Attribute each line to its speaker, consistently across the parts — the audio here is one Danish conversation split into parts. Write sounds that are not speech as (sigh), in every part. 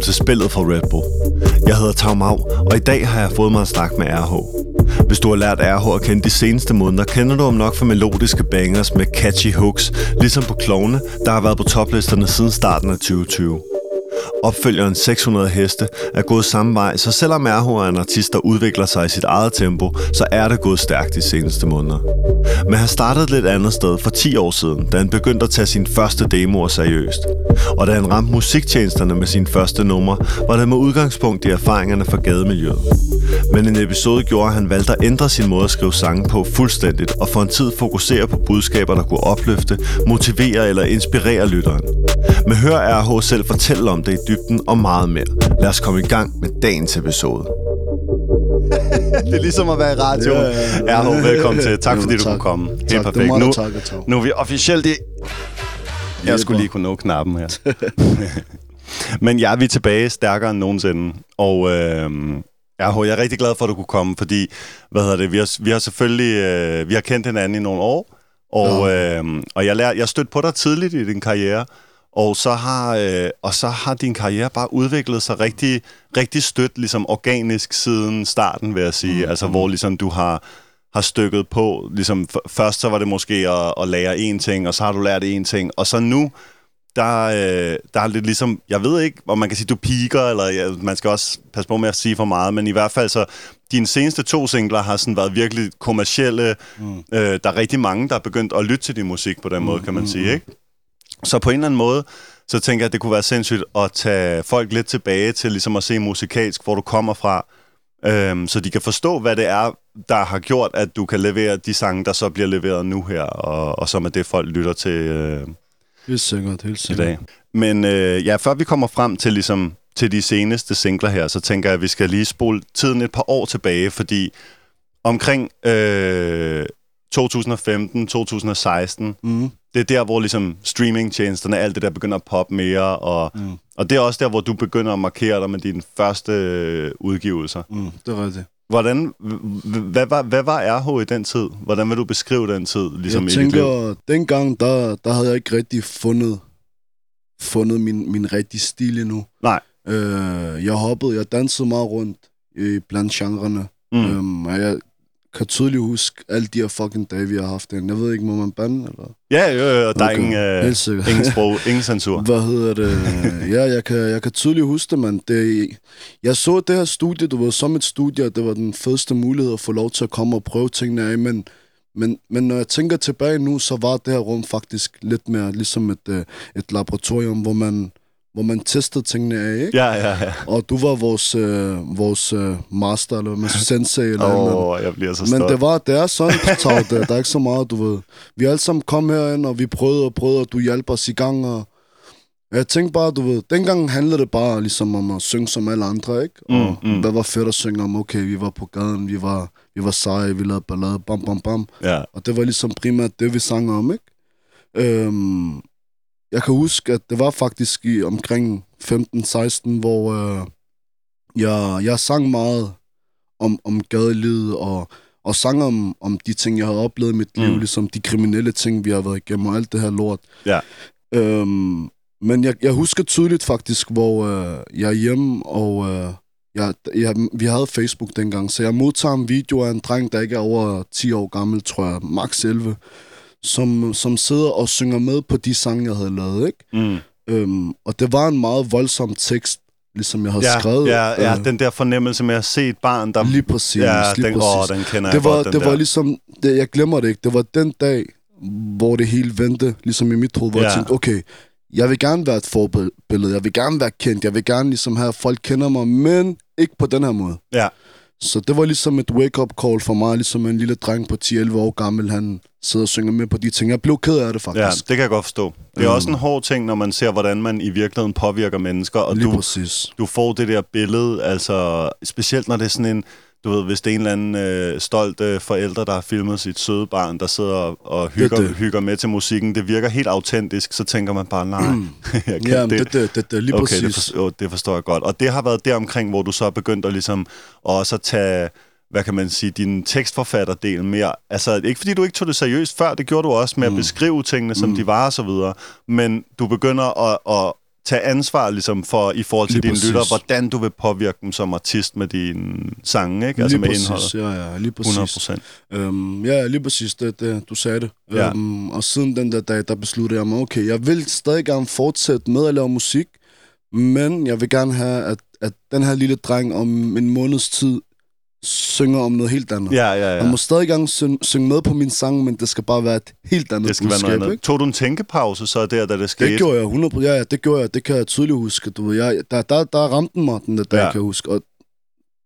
Speaker 1: Velkommen til spillet for Red Bull. Jeg hedder Tom Mau, og i dag har jeg fået mig en snak med RH. Hvis du har lært RH at kende de seneste måneder, kender du om nok for melodiske bangers med catchy hooks, ligesom på Klovne, der har været på toplisterne siden starten af 2020. Opfølgeren 600 heste er gået samme vej, så selvom RH er en artist, der udvikler sig i sit eget tempo, så er det gået stærkt de seneste måneder. Men han startede et lidt andet sted for 10 år siden, da han begyndte at tage sin første demoer seriøst. Og da han ramte musiktjenesterne med sin første nummer, var det med udgangspunkt i erfaringerne fra gademiljøet. Men en episode gjorde, at han valgte at ændre sin måde at skrive sange på fuldstændigt, og for en tid fokusere på budskaber, der kunne opløfte, motivere eller inspirere lytteren. Men hør RH selv fortælle om det i dybden og meget mere. Lad os komme i gang med dagens episode. (laughs) det er ligesom at være i radio. Ja, ja, ja. RH, velkommen til. Tak fordi du kunne komme. Helt
Speaker 2: tak,
Speaker 1: perfekt. Nu,
Speaker 2: tak, tak.
Speaker 1: nu er vi officielt i... Jeg skulle lige kunne nå knappen her. (laughs) Men ja, vi er tilbage stærkere end nogensinde. Og øh, RH, jeg er rigtig glad for, at du kunne komme, fordi hvad hedder det, vi, har, vi har selvfølgelig øh, vi har kendt hinanden i nogle år, og, ja. øh, og jeg, lær, jeg stødte på dig tidligt i din karriere, og så har, øh, og så har din karriere bare udviklet sig rigtig, rigtig stødt, ligesom organisk siden starten, vil jeg sige. Mm. Altså, hvor ligesom du har, har stykket på. Ligesom, først så var det måske at, at lære én ting, og så har du lært én ting. Og så nu, der, øh, der er lidt ligesom, jeg ved ikke, om man kan sige, du piker, eller ja, man skal også passe på med at sige for meget, men i hvert fald så, dine seneste to singler har sådan været virkelig kommercielle. Mm. Øh, der er rigtig mange, der er begyndt at lytte til din musik på den måde, kan man sige, ikke? Så på en eller anden måde, så tænker jeg, at det kunne være sindssygt at tage folk lidt tilbage til ligesom at se musikalsk, hvor du kommer fra, øhm, så de kan forstå, hvad det er, der har gjort, at du kan levere de sange, der så bliver leveret nu her, og, og som er det, folk lytter til øh,
Speaker 2: Helt sikkert, helt
Speaker 1: i
Speaker 2: sikkert.
Speaker 1: dag. Men øh, ja, før vi kommer frem til, ligesom, til de seneste singler her, så tænker jeg, at vi skal lige spole tiden et par år tilbage, fordi omkring øh, 2015-2016,
Speaker 2: Mm.
Speaker 1: Det er der, hvor ligesom streamingtjenesterne, alt det der begynder at poppe mere, og, mm. og det er også der, hvor du begynder at markere dig med dine første øh, udgivelser.
Speaker 2: Mm. Det er rigtigt.
Speaker 1: Hvordan, hvad, var, hvad var RH i den tid? Hvordan vil du beskrive den tid? Ligesom
Speaker 2: jeg tænker, dengang, der, der havde jeg ikke rigtig fundet, fundet min, min rigtige stil endnu.
Speaker 1: Nej.
Speaker 2: Øh, jeg hoppede, jeg dansede meget rundt i blandt genrerne.
Speaker 1: Mm.
Speaker 2: Øhm, og jeg kan tydeligt huske alle de her fucking dage, vi har haft den. Jeg ved ikke, må man bande, eller?
Speaker 1: Ja, jo, jo, der er ingen, øh, ingen sprog, (laughs) ingen censur.
Speaker 2: Hvad hedder det? ja, jeg kan, jeg kan tydeligt huske det, man. Det, jeg så det her studie, du ved, som et studie, at det var den fedeste mulighed at få lov til at komme og prøve tingene af, men, men, men når jeg tænker tilbage nu, så var det her rum faktisk lidt mere ligesom et, øh, et laboratorium, hvor man, hvor man testede tingene af, ikke?
Speaker 1: Ja, ja, ja.
Speaker 2: Og du var vores, øh, vores øh, master, eller man sensei, eller
Speaker 1: Åh, oh, jeg bliver så
Speaker 2: Men
Speaker 1: stolt.
Speaker 2: det var, det er sådan, Tag, det. der er ikke så meget, du ved. Vi alle sammen kom herind, og vi prøvede og prøvede, og du hjalp os i gang, og jeg tænkte bare, du ved, dengang handlede det bare ligesom om at synge som alle andre, ikke? Og
Speaker 1: Mm, mm.
Speaker 2: hvad var fedt at synge om, okay, vi var på gaden, vi var, vi var seje, vi lavede ballade, bam, bam, bam.
Speaker 1: Ja.
Speaker 2: Og det var ligesom primært det, vi sang om, ikke? Øhm, jeg kan huske, at det var faktisk i omkring 15-16, hvor øh, jeg, jeg sang meget om, om gadelivet og, og sang om, om de ting, jeg havde oplevet i mit liv,
Speaker 1: Mm.
Speaker 2: ligesom de kriminelle ting, vi har været igennem og alt det her lort.
Speaker 1: Ja.
Speaker 2: Øhm, men jeg, jeg husker tydeligt faktisk, hvor øh, jeg er hjemme, og øh, jeg, jeg, vi havde Facebook dengang, så jeg modtager en video af en dreng, der ikke er over 10 år gammel, tror jeg, max 11, som, som sidder og synger med på de sange, jeg havde lavet, ikke?
Speaker 1: Mm.
Speaker 2: Øhm, og det var en meget voldsom tekst, ligesom jeg havde
Speaker 1: Ja,
Speaker 2: skrevet.
Speaker 1: ja, ja,
Speaker 2: Øh,
Speaker 1: den der fornemmelse med at se et barn, der...
Speaker 2: Lige præcis,
Speaker 1: ja,
Speaker 2: lige
Speaker 1: den,
Speaker 2: præcis.
Speaker 1: Åh, den kender
Speaker 2: det
Speaker 1: jeg
Speaker 2: var,
Speaker 1: godt, den
Speaker 2: det
Speaker 1: der.
Speaker 2: var ligesom, det, jeg glemmer det ikke, det var den dag, hvor det hele vendte, ligesom i mit hoved, hvor
Speaker 1: Ja.
Speaker 2: jeg tænkte, okay, jeg vil gerne være et forbillede, jeg vil gerne være kendt, jeg vil gerne ligesom have, at folk kender mig, men ikke på den her måde.
Speaker 1: Ja.
Speaker 2: Så det var ligesom et wake-up call for mig, ligesom en lille dreng på 10-11 år gammel, han sidder og synger med på de ting. Jeg blev ked af det faktisk.
Speaker 1: Ja, det kan jeg godt forstå. Det er
Speaker 2: Mm.
Speaker 1: også en hård ting, når man ser, hvordan man i virkeligheden påvirker mennesker, og
Speaker 2: Lige
Speaker 1: du,
Speaker 2: præcis.
Speaker 1: du får det der billede, altså specielt når det er sådan en, du ved, hvis det er en eller anden øh, stolt øh, forælder, der har filmet sit søde barn, der sidder og, og hygger,
Speaker 2: det.
Speaker 1: hygger med til musikken, det virker helt autentisk, så tænker man bare, nej, (laughs) jeg kan
Speaker 2: Ja, men det, det, det, det, lige
Speaker 1: okay,
Speaker 2: præcis.
Speaker 1: det, forstår, det forstår jeg godt. Og det har været der omkring, hvor du så er begyndt at ligesom også at tage, hvad kan man sige, din tekstforfatterdel mere. Altså, ikke fordi du ikke tog det seriøst før, det gjorde du også med mm. at beskrive tingene, som mm. de var og så videre, men du begynder at, at tage ansvar ligesom for, i forhold til
Speaker 2: Lige
Speaker 1: dine
Speaker 2: præcis.
Speaker 1: lyttere, hvordan du vil påvirke dem som artist med dine sange, ikke? Altså
Speaker 2: lige
Speaker 1: med
Speaker 2: præcis,
Speaker 1: indholdet.
Speaker 2: Ja, ja, lige
Speaker 1: 100
Speaker 2: præcis.
Speaker 1: procent.
Speaker 2: Øhm, ja, lige præcis, det, det, du sagde det.
Speaker 1: Ja.
Speaker 2: Øhm, og siden den der dag, der besluttede jeg mig, okay, jeg vil stadig gerne fortsætte med at lave musik, men jeg vil gerne have, at, at den her lille dreng om en måneds tid synger om noget helt andet.
Speaker 1: Ja, ja,
Speaker 2: Jeg
Speaker 1: ja.
Speaker 2: må stadig gerne synge, synge med på min sang, men det skal bare være et helt andet
Speaker 1: Det skal være noget
Speaker 2: budskab,
Speaker 1: andet. Tog du en tænkepause så der, da det skete?
Speaker 2: Det gjorde jeg 100 Ja, ja, det gjorde jeg. Det kan jeg tydeligt huske. Du ved, jeg, der, der, der ramte den mig, den der dag,
Speaker 1: Ja.
Speaker 2: ja. kan jeg huske. Og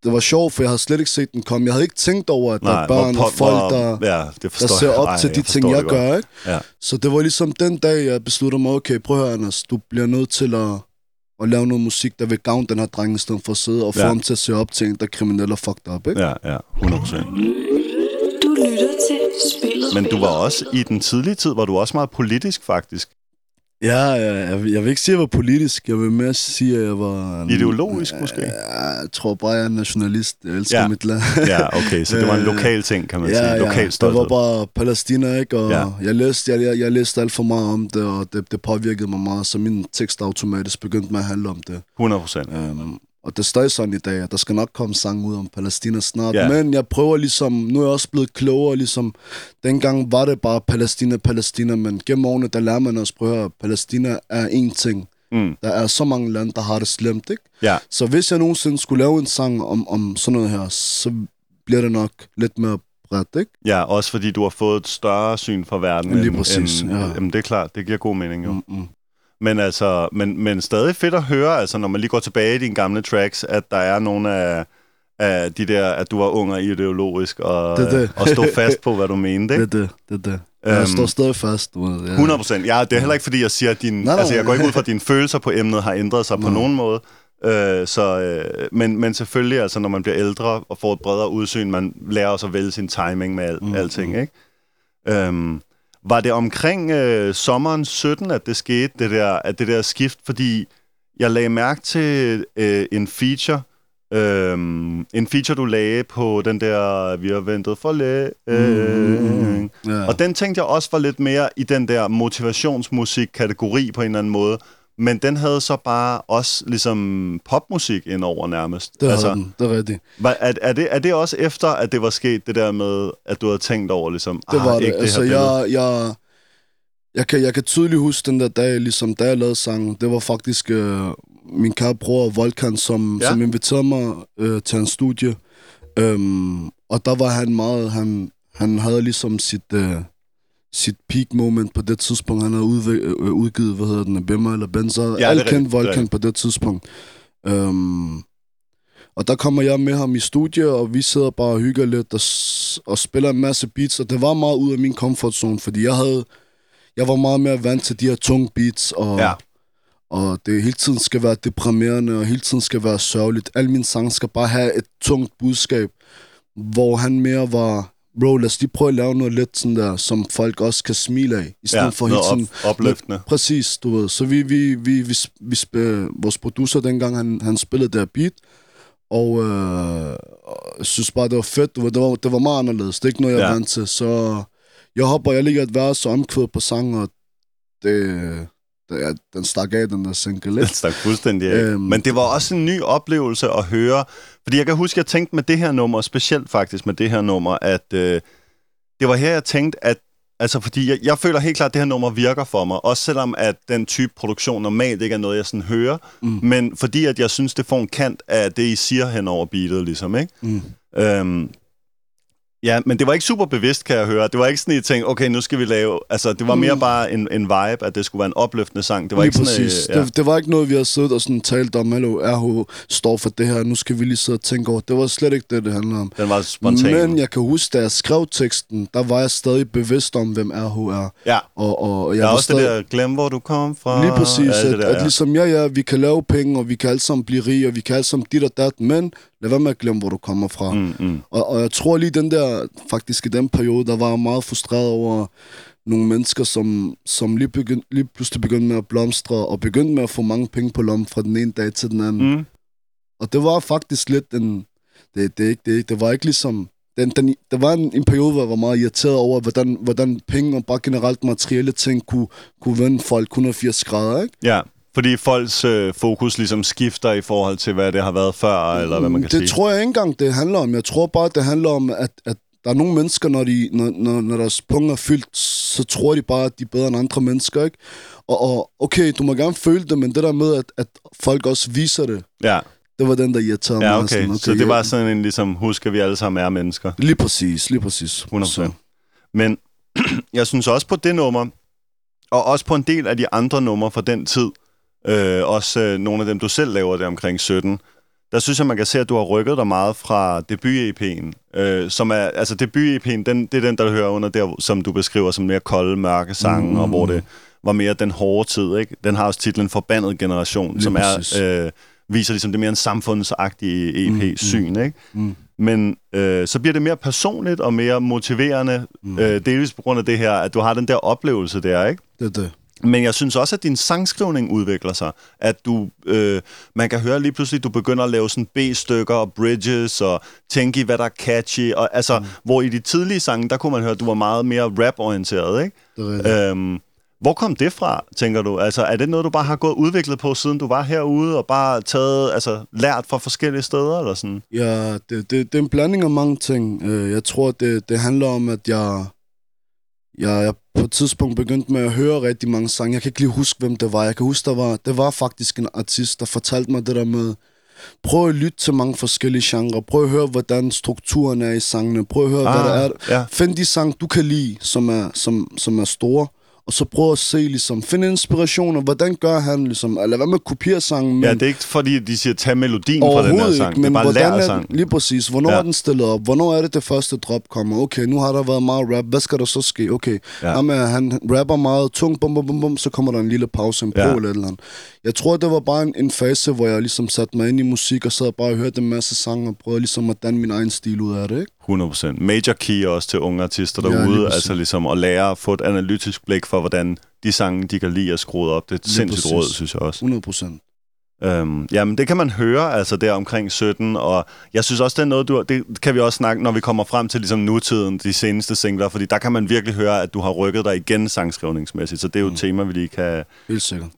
Speaker 2: det var sjovt, for jeg havde slet ikke set den komme. Jeg havde ikke tænkt over, at der
Speaker 1: Nej,
Speaker 2: er børn og folk,
Speaker 1: hvor,
Speaker 2: der,
Speaker 1: ja, det
Speaker 2: der ser
Speaker 1: jeg.
Speaker 2: op
Speaker 1: Ej,
Speaker 2: til de ting,
Speaker 1: forstår
Speaker 2: jeg
Speaker 1: det godt.
Speaker 2: gør, ikke?
Speaker 1: Ja.
Speaker 2: Så det var ligesom den dag, jeg besluttede mig, okay, prøv at høre, Anders, du bliver nødt til at, at lave noget musik, der vil gavne den her dreng, i stedet for at sidde og få
Speaker 1: Ja.
Speaker 2: ham til at se op til en, der er kriminel og fucked up, ikke?
Speaker 1: Ja, ja, 100 procent.
Speaker 3: Du lytter til spillet.
Speaker 1: Men du var også, i den tidlige tid, var du også meget politisk, faktisk.
Speaker 2: Ja, ja jeg, vil- jeg vil ikke sige, at jeg var politisk. Jeg vil mere sige, at jeg var... en-
Speaker 1: Ideologisk, måske?
Speaker 2: Ja, jeg tror bare, jeg er nationalist. Jeg elsker
Speaker 1: Ja.
Speaker 2: ja. mit land.
Speaker 1: Ja, okay, så det var en (laughs)
Speaker 2: Øh,
Speaker 1: lokal ting, kan man
Speaker 2: ja,
Speaker 1: sige.
Speaker 2: ja,
Speaker 1: Lokal
Speaker 2: der
Speaker 1: stolthed.
Speaker 2: var bare Palæstina, ikke? Og
Speaker 1: Ja.
Speaker 2: ja. jeg, læste, jeg, jeg, jeg læste alt for meget om det, og det, det påvirkede mig meget, så min tekst automatisk begyndte med at handle om det.
Speaker 1: 100 procent.
Speaker 2: Um, og det stadig sådan i dag, at der skal nok komme sang ud om Palæstina snart.
Speaker 1: Ja.
Speaker 2: Men jeg prøver ligesom, nu er jeg også blevet klogere, ligesom, dengang var det bare Palæstina, Palæstina, men gennem årene, der lærer man også, prøv at Palæstina er én ting.
Speaker 1: Mm.
Speaker 2: Der er så mange lande, der har det slemt, ikke?
Speaker 1: Ja,
Speaker 2: Så hvis jeg nogensinde skulle lave en sang om, om sådan noget her, så bliver det nok lidt mere bredt, ikke?
Speaker 1: ja, også fordi du har fået et større syn for verden.
Speaker 2: Lige
Speaker 1: end,
Speaker 2: præcis,
Speaker 1: end,
Speaker 2: ja.
Speaker 1: Jamen, det er klart, det giver god mening jo. Mm.
Speaker 2: Mm-mm.
Speaker 1: Men altså, men, men stadig fedt at høre, altså når man lige går tilbage i dine gamle tracks, at der er nogle af, af de der, at du var ung og ideologisk, og,
Speaker 2: Det det.
Speaker 1: og stå fast på, hvad du mente,
Speaker 2: Det
Speaker 1: ikke?
Speaker 2: er det, det er det. Jeg
Speaker 1: Øhm,
Speaker 2: står stadig fast, du ved. Ja.
Speaker 1: 100 procent. Ja, det er heller ikke, fordi jeg siger, at din...
Speaker 2: Nej,
Speaker 1: altså, jeg går ikke ud fra, at dine følelser på emnet har ændret sig på
Speaker 2: Nej.
Speaker 1: nogen måde. Øh, så, øh, men, men selvfølgelig, altså, når man bliver ældre og får et bredere udsyn, man lærer også at vælge sin timing med al, mm,
Speaker 2: Mm,
Speaker 1: alting,
Speaker 2: mm.
Speaker 1: ikke? Øhm, var det omkring øh, sommeren 17, at det skete, det der, at det der skift? Fordi jeg lagde mærke til øh, en feature, Øhm, en feature, du lagde på den der, vi har ventet for længe.
Speaker 2: Mm, Ja.
Speaker 1: Og den tænkte jeg også var lidt mere i den der motivationsmusik-kategori på en eller anden måde. Men den havde så bare også ligesom popmusik indover nærmest.
Speaker 2: det
Speaker 1: altså,
Speaker 2: altså, den, det er rigtigt.
Speaker 1: var, er, er, det, er det også efter, at det var sket, det der med, at du havde tænkt over ligesom,
Speaker 2: Det var
Speaker 1: ah,
Speaker 2: det.
Speaker 1: ikke
Speaker 2: altså,
Speaker 1: det her billede?
Speaker 2: jeg, jeg, jeg, kan, jeg kan tydeligt huske den der dag, ligesom da jeg lavede sangen. Det var faktisk øh, min kære bror, Volkan, som,
Speaker 1: Ja.
Speaker 2: som inviterede mig øh, til hans studie. Øhm, og der var han meget... Han, han havde ligesom sit, øh, sit peak moment på det tidspunkt. Han havde udve- øh, udgivet, hvad hedder den, Bimmer eller Benza.
Speaker 1: det
Speaker 2: Ja,
Speaker 1: det er
Speaker 2: Volkan på det tidspunkt. Øhm, og der kommer jeg med ham i studiet, og vi sidder bare og hygger lidt og, og spiller en masse beats, og det var meget ud af min comfort zone, fordi jeg havde, jeg var meget mere vant til de her tunge beats, og,
Speaker 1: Ja.
Speaker 2: og det hele tiden skal være deprimerende, og hele tiden skal være sørgeligt. Alle mine sange skal bare have et tungt budskab, hvor han mere var, bro, lad os lige prøve at lave noget lidt sådan der, som folk også kan smile af, i stedet
Speaker 1: ja,
Speaker 2: for hele tiden
Speaker 1: op, opløftende.
Speaker 2: Præcis, du ved. Så vi, vi, vi, vi, vi sp- vores producer dengang, han, han spillede der beat, og øh, jeg synes bare, det var fedt. Du ved, det, var, det var meget anderledes. Det er ikke noget, jeg er
Speaker 1: Ja.
Speaker 2: vant til. Så jeg hopper, jeg ligger et vers og omkvæd på sang, og det, er, den stak af, den der single.
Speaker 1: Den
Speaker 2: Ikke?
Speaker 1: stak fuldstændig af.
Speaker 2: Øhm.
Speaker 1: Men det var også en ny oplevelse at høre. Fordi jeg kan huske, jeg tænkte med det her nummer, specielt faktisk med det her nummer, at øh, det var her, jeg tænkte, at Altså, fordi jeg, jeg føler helt klart, at det her nummer virker for mig. Også selvom, at den type produktion normalt ikke er noget, jeg sådan hører.
Speaker 2: Mm.
Speaker 1: Men fordi, at jeg synes, det får en kant af det, I siger hen over beatet, ligesom, ikke?
Speaker 2: Mm.
Speaker 1: Øhm, ja, men det var ikke super bevidst, kan jeg høre. Det var ikke sådan, at I tænkte, okay, nu skal vi lave... Altså, det var mere
Speaker 2: Mm.
Speaker 1: bare en, en vibe, at det skulle være en opløftende sang. Det var
Speaker 2: Lige
Speaker 1: ikke sådan,
Speaker 2: præcis.
Speaker 1: øh, ja.
Speaker 2: det, det var ikke noget, vi havde siddet og sådan talt om, hallo, RH står for det her, nu skal vi lige sidde og tænke over. Det var slet ikke det, det handler om.
Speaker 1: Den var spontan.
Speaker 2: Men jeg kan huske, da jeg skrev teksten, der var jeg stadig bevidst om, hvem RH er.
Speaker 1: Ja,
Speaker 2: Og, og jeg
Speaker 1: der er også
Speaker 2: stadig...
Speaker 1: det der, glem hvor du kom fra.
Speaker 2: Lige præcis,
Speaker 1: alt
Speaker 2: at,
Speaker 1: det der,
Speaker 2: at
Speaker 1: ja.
Speaker 2: ligesom, ja, ja, vi kan lave penge, og vi kan alle sammen blive rige, og vi kan alle sammen dit og dat, men lad være med at glemme, hvor du kommer fra. Mm.
Speaker 1: Mm.
Speaker 2: Og, og jeg tror lige den der, faktisk i den periode, der var jeg meget frustreret over nogle mennesker, som, som lige, begynd, lige pludselig begyndte med at blomstre, og begyndte med at få mange penge på lommen fra den ene dag til den anden. Mm. Og det var faktisk lidt en... Det, det, ikke, det, det var ikke ligesom... Den, den, der var en, en periode, hvor jeg var meget irriteret over, hvordan, hvordan penge og bare generelt materielle ting kunne, kunne vende folk 180 grader, ikke?
Speaker 1: Ja, Fordi folks øh, fokus ligesom skifter i forhold til, hvad det har været før, eller hvad man kan
Speaker 2: det
Speaker 1: sige.
Speaker 2: tror jeg ikke engang, det handler om. Jeg tror bare, det handler om, at, at der er nogle mennesker, når, de, når, når, når deres punkt er fyldt, så tror de bare, at de er bedre end andre mennesker, ikke? Og, og okay, du må gerne føle det, men det der med, at, at folk også viser det,
Speaker 1: Ja,
Speaker 2: det var den, der irriterede
Speaker 1: ja
Speaker 2: mig.
Speaker 1: okay.
Speaker 2: Sådan,
Speaker 1: okay. Så det
Speaker 2: jeg-
Speaker 1: var sådan en, ligesom, husk, at vi alle sammen er mennesker.
Speaker 2: Lige præcis, lige præcis.
Speaker 1: 100%.
Speaker 2: Så,
Speaker 1: Men (clears throat) jeg synes også på det nummer, og også på en del af de andre numre fra den tid, øh, også øh, nogle af dem, du selv laver det omkring 17, der synes jeg, man kan se, at du har rykket dig meget fra debut-EP'en, øh, som er, altså debut-EP'en, den, det er den, der hører under der, som du beskriver som mere kolde, mørke sange, mm. og hvor det var mere den hårde tid, ikke? Den har også titlen Forbandet Generation,
Speaker 2: Lige
Speaker 1: som
Speaker 2: præcis.
Speaker 1: er, øh, viser ligesom det mere en samfundsagtige EP-syn, ikke?
Speaker 2: mm.
Speaker 1: Men øh, så bliver det mere personligt og mere motiverende, mm. øh, delvis på grund af det her, at du har den der oplevelse der, ikke?
Speaker 2: det er det.
Speaker 1: Men jeg synes også, at din sangskrivning udvikler sig. At du, øh, man kan høre lige pludselig, at du begynder at lave sådan B-stykker og bridges og tænke i, hvad der er catchy. Og, altså, mm. Hvor i de tidlige sange, der kunne man høre, at du var meget mere rap-orienteret, ikke?
Speaker 2: Det er.
Speaker 1: Øhm, hvor kom det fra, tænker du? Altså, er det noget, du bare har gået udviklet på, siden du var herude, og bare taget, altså, lært fra forskellige steder, eller sådan?
Speaker 2: Ja, det, det, det er en blanding af mange ting. Øh, Jeg tror, det, det handler om, at jeg, jeg, jeg på et tidspunkt begyndte med at høre rigtig mange sange. Jeg kan ikke lige huske, hvem det var. Jeg kan huske, der var, det var faktisk en artist, der fortalte mig det der med, prøv at lytte til mange forskellige genrer. Prøv at høre, hvordan strukturen er i sangene. Prøv at høre, ah, hvad der er.
Speaker 1: ja.
Speaker 2: Find de sange, du kan lide, som er, som, som er store. Og så prøv at se, ligesom, find inspirationer. Hvordan gør han, ligesom, eller hvad med at kopiere sangen?
Speaker 1: Ja,
Speaker 2: men-
Speaker 1: det er ikke fordi, de siger, tag melodien fra den her sang.
Speaker 2: ikke, men
Speaker 1: det er bare
Speaker 2: hvordan er
Speaker 1: sang.
Speaker 2: den, lige præcis, hvornår
Speaker 1: Ja.
Speaker 2: er den stillet op? Hvornår er det, det første drop kommer? Okay, nu har der været meget rap, hvad skal der så ske? Okay,
Speaker 1: Ja.
Speaker 2: ja. Jamen, han rapper meget tungt, bum, bum, bum, bum, så kommer der en lille pause, en
Speaker 1: Ja.
Speaker 2: eller eller andet. Jeg tror, det var bare en, en fase, hvor jeg ligesom satte mig ind i musik, og sad bare og hørte en masse sange, og prøvede ligesom at danne min egen stil ud af det, ikke?
Speaker 1: 100%. Major key også til unge artister
Speaker 2: Ja,
Speaker 1: derude,
Speaker 2: præcis.
Speaker 1: altså ligesom at lære at få et analytisk blik for, hvordan de sange, de kan lide at skrue op. Det er et sindssygt råd, synes jeg også.
Speaker 2: 100 procent.
Speaker 1: Øhm, jamen, det kan man høre, altså der omkring 17, og jeg synes også, det er noget, du, det kan vi også snakke, når vi kommer frem til ligesom nutiden, de seneste singler, fordi der kan man virkelig høre, at du har rykket dig igen sangskrivningsmæssigt, så det er jo et tema, vi lige kan,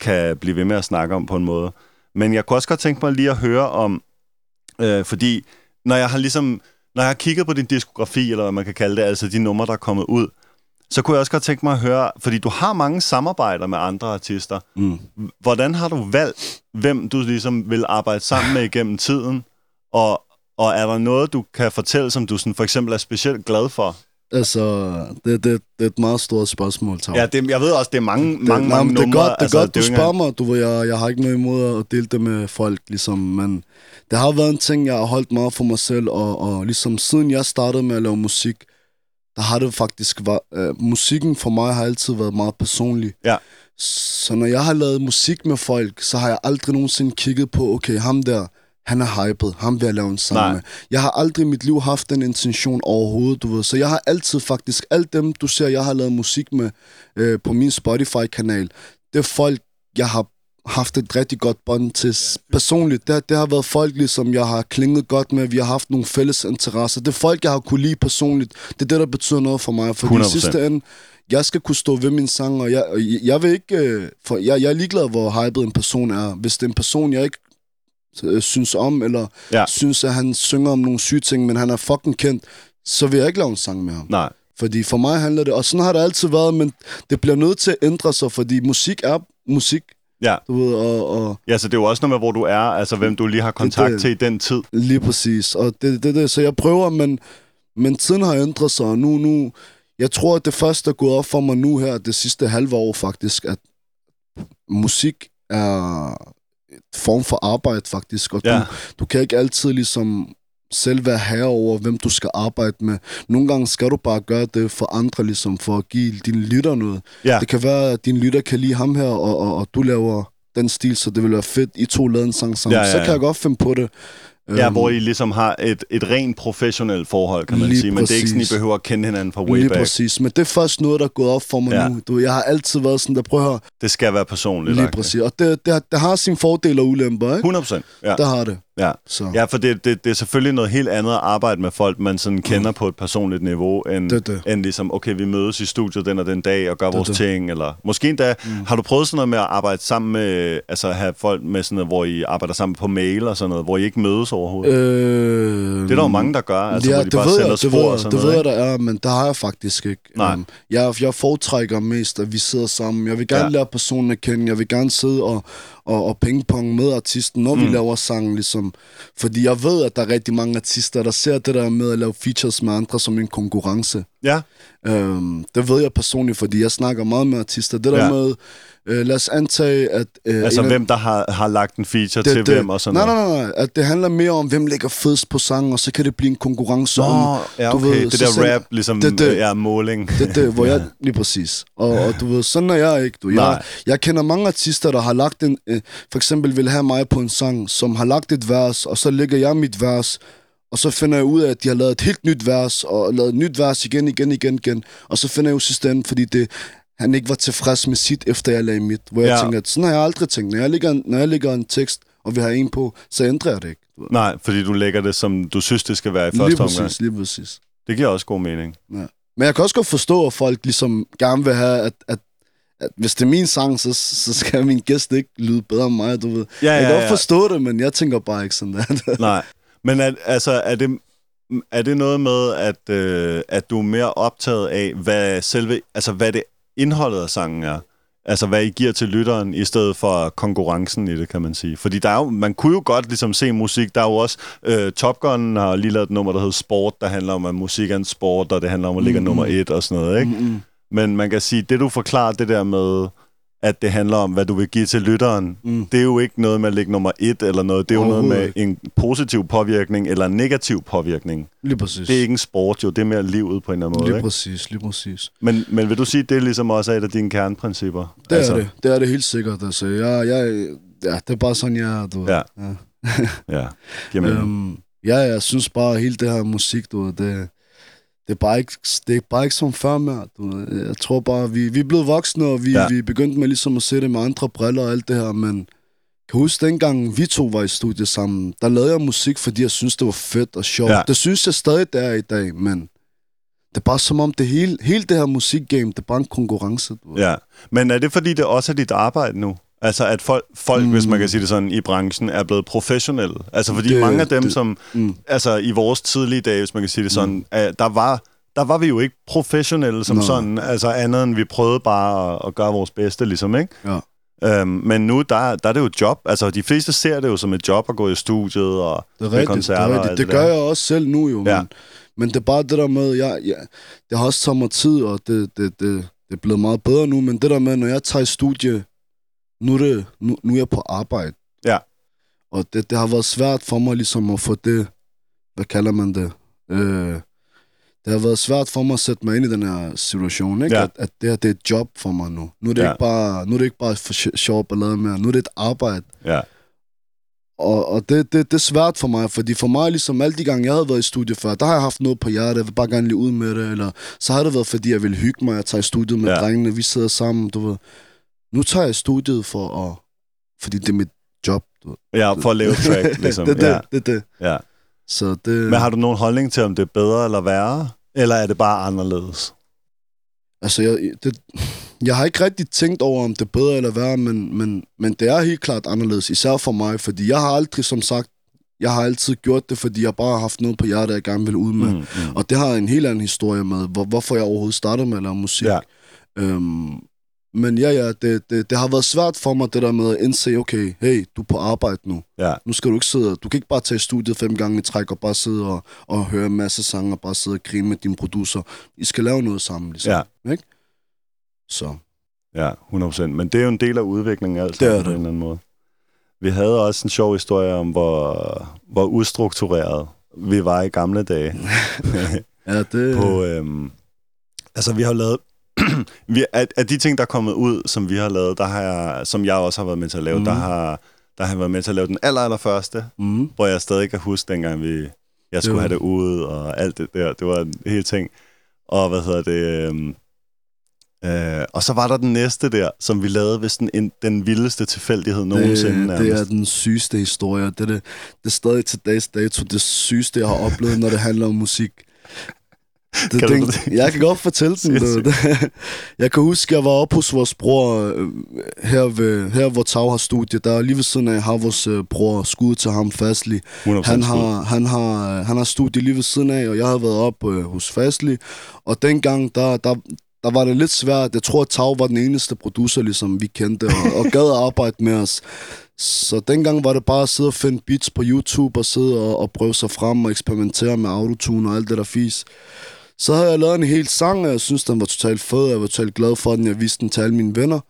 Speaker 1: kan blive ved med at snakke om på en måde. Men jeg kunne også godt tænke mig lige at høre om, øh, fordi når jeg har ligesom, når jeg har kigget på din diskografi, eller hvad man kan kalde det, altså de numre, der er kommet ud, så kunne jeg også godt tænke mig at høre, fordi du har mange samarbejder med andre artister.
Speaker 2: Mm.
Speaker 1: Hvordan har du valgt, hvem du ligesom vil arbejde sammen med igennem tiden? Og, og er der noget, du kan fortælle, som du sådan for eksempel er specielt glad for?
Speaker 2: Altså, det, det, det er et meget stort spørgsmål, Tav.
Speaker 1: Ja, det, jeg ved også, det er mange,
Speaker 2: det,
Speaker 1: mange,
Speaker 2: nej,
Speaker 1: mange
Speaker 2: det er
Speaker 1: numre.
Speaker 2: godt, det er
Speaker 1: altså,
Speaker 2: godt du spørger mig. Du ved, jeg, jeg har ikke noget imod at dele det med folk, ligesom, men det har været en ting, jeg har holdt meget for mig selv, og, og ligesom siden jeg startede med at lave musik, der har det faktisk været, øh, musikken for mig har altid været meget personlig.
Speaker 1: Ja.
Speaker 2: Så når jeg har lavet musik med folk, så har jeg aldrig nogensinde kigget på, okay, ham der, han er hyped, ham vil jeg lave en sang
Speaker 1: Nej.
Speaker 2: med. Jeg har aldrig i mit liv haft den intention overhovedet, du ved. Så jeg har altid faktisk, alt dem, du ser, jeg har lavet musik med øh, på min Spotify-kanal, det er folk, jeg har haft et rigtig godt bånd til personligt. Det, det har været folk, ligesom jeg har klinget godt med. Vi har haft nogle fælles interesser. Det er folk, jeg har kunne lide personligt. Det er det, der betyder noget for mig. For i
Speaker 1: 100%.
Speaker 2: sidste ende, jeg skal kunne stå ved min sang, og jeg, jeg- jeg vil ikke... øh, For jeg, jeg er ligeglad, hvor hyped en person er. Hvis det er en person, jeg ikke øh, synes om, eller
Speaker 1: Ja.
Speaker 2: synes, at han synger om nogle syge ting, men han er fucking kendt, så vil jeg ikke lave en sang med ham.
Speaker 1: Nej.
Speaker 2: Fordi for mig handler det, og sådan har det altid været, men det bliver nødt til at ændre sig, fordi musik er musik,
Speaker 1: Ja.
Speaker 2: du ved, og, og
Speaker 1: ja, så det er jo også noget med, hvor du er, altså hvem du lige har kontakt
Speaker 2: det.
Speaker 1: til i den tid.
Speaker 2: lige præcis. Og det det, det. Så jeg prøver, men, men tiden har ændret sig, og nu, nu, jeg tror, at det første er gået op for mig nu her, det sidste halve år faktisk, at musik er form for arbejde faktisk, og
Speaker 1: Ja.
Speaker 2: du, du kan ikke altid ligesom selv være herre over, hvem du skal arbejde med. Nogle gange skal du bare gøre det for andre, ligesom for at give dine lytter noget.
Speaker 1: Ja.
Speaker 2: Det kan være, at dine lytter kan lide ham her, og, og, og du laver den stil, så det vil være fedt, I to lavede en sang sammen.
Speaker 1: Ja, ja,
Speaker 2: Så
Speaker 1: ja.
Speaker 2: kan jeg godt finde på det.
Speaker 1: Ja,
Speaker 2: Øhm,
Speaker 1: hvor I ligesom har et, et rent professionelt forhold, kan man
Speaker 2: Lige
Speaker 1: sige. Men det er ikke sådan, I
Speaker 2: præcis.
Speaker 1: behøver at kende hinanden fra way
Speaker 2: Lige
Speaker 1: back.
Speaker 2: præcis, men det er først noget, der er gået op for mig
Speaker 1: Ja.
Speaker 2: nu. Du, jeg har altid været sådan, der prøver at
Speaker 1: Det skal være personligt.
Speaker 2: lige præcis. Og det, det, har- det har sine fordele og ulemper, ikke?
Speaker 1: 100 procent. Ja.
Speaker 2: Det har det.
Speaker 1: Ja,
Speaker 2: Så
Speaker 1: ja for det, det, det er selvfølgelig noget helt andet at arbejde med folk, man sådan kender på et personligt niveau, end,
Speaker 2: Det det.
Speaker 1: end ligesom, okay, vi mødes i studiet den og den dag og gør vores
Speaker 2: det.
Speaker 1: ting, eller måske endda, mm. har du prøvet sådan noget med at arbejde sammen med, altså have folk med sådan noget, hvor I arbejder sammen på mail og sådan noget, hvor I ikke mødes overhovedet?
Speaker 2: øh,
Speaker 1: det er der jo mange, der gør, altså,
Speaker 2: ja,
Speaker 1: hvor de
Speaker 2: det
Speaker 1: bare
Speaker 2: ved
Speaker 1: sender
Speaker 2: jeg, det ved
Speaker 1: og sådan
Speaker 2: det ved
Speaker 1: noget,
Speaker 2: jeg, der er, men det har jeg faktisk ikke.
Speaker 1: Nej.
Speaker 2: Um, jeg, jeg foretrækker mest, at vi sidder sammen. Jeg vil gerne
Speaker 1: ja.
Speaker 2: lære personen at kende. Jeg vil gerne sidde og, og, og pingpong med artisten, når mm. vi laver sangen, ligesom. Fordi jeg ved, at der er rigtig mange artister, der ser det der med at lave features med andre som en konkurrence.
Speaker 1: Ja,
Speaker 2: Um, det ved jeg personligt, fordi jeg snakker meget med artister. Det der
Speaker 1: Ja.
Speaker 2: med, uh, lad os antage, at... Uh,
Speaker 1: altså
Speaker 2: af-
Speaker 1: hvem der har, har lagt en feature det, til
Speaker 2: det,
Speaker 1: hvem og sådan
Speaker 2: nej,
Speaker 1: noget.
Speaker 2: nej, nej, at det handler mere om, hvem lægger fedest på sangen, og så kan det blive en konkurrence
Speaker 1: Nå,
Speaker 2: om...
Speaker 1: ja,
Speaker 2: du
Speaker 1: okay.
Speaker 2: ved,
Speaker 1: det der rap, ligesom,
Speaker 2: det- det-
Speaker 1: er måling.
Speaker 2: Det det, hvor jeg... (laughs) Lige præcis. Og, og du ved, sådan er jeg ikke. Du.
Speaker 1: Nej.
Speaker 2: Jeg, jeg kender mange artister, der har lagt en... Øh, for eksempel vil have mig på en sang, som har lagt et vers, og så lægger jeg mit vers, og så finder jeg ud af, at de har lavet et helt nyt vers, og lavet et nyt vers igen, igen, igen, igen. Og så finder jeg jo sidste ende, fordi det, han ikke var tilfreds med sit, efter jeg lagde mit. Hvor jeg
Speaker 1: Ja.
Speaker 2: tænker, at sådan har jeg aldrig tænkt. Når jeg lægger, en- når jeg lægger en tekst, og vi har en på, så ændrer jeg det ikke.
Speaker 1: Nej, fordi du lægger det, som du synes, det skal være i
Speaker 2: Lige
Speaker 1: første
Speaker 2: præcis,
Speaker 1: omgang.
Speaker 2: lige præcis.
Speaker 1: Det giver også god mening.
Speaker 2: Men jeg kan også godt forstå, at folk ligesom gerne vil have, at, at, at hvis det er min sang, så, så skal min gæst ikke lyde bedre end mig, du ved.
Speaker 1: Ja,
Speaker 2: jeg kan
Speaker 1: ja,
Speaker 2: godt
Speaker 1: ja.
Speaker 2: forstå det, men jeg tænker bare ikke sådan der. (laughs)
Speaker 1: Nej. Men er, altså, er det, er det noget med, at, øh, at du er mere optaget af, hvad selve, altså hvad det indholdet af sangen er? Altså, hvad I giver til lytteren, i stedet for konkurrencen i det, kan man sige. Fordi der er jo, man kunne jo godt ligesom se musik. Der er jo også, øh, Top Gun har lige lavet et nummer, der hedder Sport, der handler om, at musik er en sport, og det handler om at ligge mm. nummer et og sådan noget, ikke?
Speaker 2: Mm-mm.
Speaker 1: Men man kan sige, det du forklarer, det der med, at det handler om, hvad du vil give til lytteren,
Speaker 2: Mm.
Speaker 1: det er jo ikke noget med at ligge nummer et eller noget. Det er jo noget med en positiv påvirkning eller en negativ påvirkning.
Speaker 2: Lige præcis.
Speaker 1: Det er ikke en sport, jo. Det er mere livet på en eller anden måde.
Speaker 2: Lige
Speaker 1: Ikke?
Speaker 2: præcis, lige præcis.
Speaker 1: Men, men vil du sige, det er ligesom også et af dine kerneprincipper?
Speaker 2: Det altså. er det. Det er det helt sikkert. Altså, jeg, jeg, ja, det er bare sådan, jeg er, du.
Speaker 1: Ja.
Speaker 2: ja.
Speaker 1: Ja. (laughs)
Speaker 2: Øhm, ja, jeg synes bare, hele det her musik, du det, det, er bare ikke, det er bare ikke som før mere. Du ved. Jeg tror bare, vi, vi er blevet voksne, og vi,
Speaker 1: Ja.
Speaker 2: vi er begyndt med ligesom at se det med andre briller og alt det her, men kan huske dengang vi to var i studiet sammen, der lavede jeg musik, fordi jeg synes det var fedt og sjovt.
Speaker 1: Ja.
Speaker 2: Det synes jeg stadig, det er i dag, men det er bare som om det hele, hele det her musikgame, det er bare en konkurrence. Du.
Speaker 1: Ja. Men er det fordi, det også er dit arbejde nu? Altså, at folk, folk mm. hvis man kan sige det sådan, i branchen er blevet professionelle. Altså, fordi det,
Speaker 2: Det-
Speaker 1: mange af dem, det,
Speaker 2: det-
Speaker 1: som...
Speaker 2: Mm.
Speaker 1: Altså, i vores tidlige dage, hvis man kan sige det sådan, mm. der var... Der var vi jo ikke professionelle som
Speaker 2: Nå.
Speaker 1: sådan, altså andet end vi prøvede bare at, at gøre vores bedste, ligesom, ikke?
Speaker 2: Ja.
Speaker 1: Øhm, men nu, der, der er det jo et job. Altså, de fleste ser det jo som et job at gå i studiet og
Speaker 2: Det er rigtigt, det,
Speaker 1: koncerter
Speaker 2: er
Speaker 1: og
Speaker 2: rigtigt. det
Speaker 1: det
Speaker 2: gør
Speaker 1: der.
Speaker 2: jeg også selv nu jo,
Speaker 1: Ja.
Speaker 2: men, men det er bare det der med, jeg, jeg, det har også taget mig tid, og det, det, det, det er blevet meget bedre nu, men det der med, når jeg tager i studie, nu er, det, nu, nu er jeg på arbejde.
Speaker 1: Ja.
Speaker 2: Og det, det har været svært for mig ligesom at få det, hvad kalder man det? Øh, det har været svært for mig at sætte mig ind i den her situation, ikke?
Speaker 1: Ja.
Speaker 2: At, at det her, det er et job for mig nu. Nu er det,
Speaker 1: Ja.
Speaker 2: ikke, bare, nu er det ikke bare for sj- sjov ballade mere. Nu er det et arbejde.
Speaker 1: Ja.
Speaker 2: Og, og det, det, det er svært for mig, fordi for mig, ligesom alle de gange, jeg havde været i studiet før, der har jeg haft noget på hjertet, jeg vil bare gerne lige ud med det, eller så har det været, fordi jeg vil hygge mig, jeg tager i studiet med
Speaker 1: ja.
Speaker 2: drengene, vi sidder sammen, du ved. Nu tager jeg studiet for at, fordi det er mit job, du
Speaker 1: ja, for at lave (laughs) track, ligesom.
Speaker 2: det det,
Speaker 1: ja.
Speaker 2: det det.
Speaker 1: Ja.
Speaker 2: Så det...
Speaker 1: Men har du nogen holdning til, om det er bedre eller værre? Eller er det bare anderledes?
Speaker 2: Altså, jeg, det, jeg har ikke rigtig tænkt over, om det er bedre eller værre, men, men, men det er helt klart anderledes, især for mig, fordi jeg har aldrig, som sagt, jeg har altid gjort det, fordi jeg bare har haft noget på hjertet, jeg gerne vil ud med.
Speaker 1: Mm, mm.
Speaker 2: Og det har en helt anden historie med, hvor, hvorfor jeg overhovedet startede med at lave musik.
Speaker 1: Ja.
Speaker 2: Øhm, men ja, ja, det, det, det har været svært for mig, det der med at indse, okay, hey, du er på arbejde nu.
Speaker 1: Ja.
Speaker 2: Nu skal du ikke sidde, du kan ikke bare tage studiet fem gange i træk og bare sidde og, og høre en masse sange og bare sidde og grine med din producer. I skal lave noget sammen, ligesom.
Speaker 1: Ja.
Speaker 2: Ikke? Så,
Speaker 1: Ja, 100%. Men det er jo en del af udviklingen, altså,
Speaker 2: Det er
Speaker 1: på
Speaker 2: det.
Speaker 1: en eller anden måde. Vi havde også en sjov historie om, hvor, hvor ustruktureret vi var i gamle dage. (laughs)
Speaker 2: ja, det... (laughs)
Speaker 1: på, øhm, altså, vi har lavet... (clears throat) vi, af, af de ting, der er kommet ud, som vi har lavet, der har jeg, som jeg også har været med til at lave, mm. der,
Speaker 2: Mhm.
Speaker 1: har, der har jeg været med til at lave den aller, aller første,
Speaker 2: Mm,
Speaker 1: hvor jeg stadig kan huske, dengang vi, jeg skulle
Speaker 2: var-
Speaker 1: have det ude, og alt det der. Det var en hel ting. Og hvad hedder det? øhm, Øh, og så var der den næste der, som vi lavede ved sådan en, den vildeste tilfældighed nogensinde.
Speaker 2: Det, det er den sygeste historie. Det er, det, det er stadig til dags dato det sygeste, jeg har oplevet, når det handler om musik. (laughs) Det,
Speaker 1: Kan du-
Speaker 2: den, jeg kan godt fortælle den. Det, det. (laughs) Jeg kan huske, jeg var oppe hos vores bror, øh, her, ved, her hvor Tag har studie. Der er lige ved siden af har vores øh, bror skud til ham fastlig.
Speaker 1: 100%
Speaker 2: Han har, han, har, han har studie lige ved siden af, og jeg har været op øh, hos Fastly. Og dengang, der, der, der var det lidt svært. Jeg tror, at Tag var den eneste producer, ligesom vi kendte, og, og gad at arbejde med os. Så dengang var det bare at sidde og finde beats på YouTube, og sidde og, og prøve sig frem og eksperimentere med autotune og alt det der fis. Så havde jeg lavet en hel sang, og jeg synes, den var totalt fed. Jeg var totalt glad for den. Jeg viste den til alle mine venner.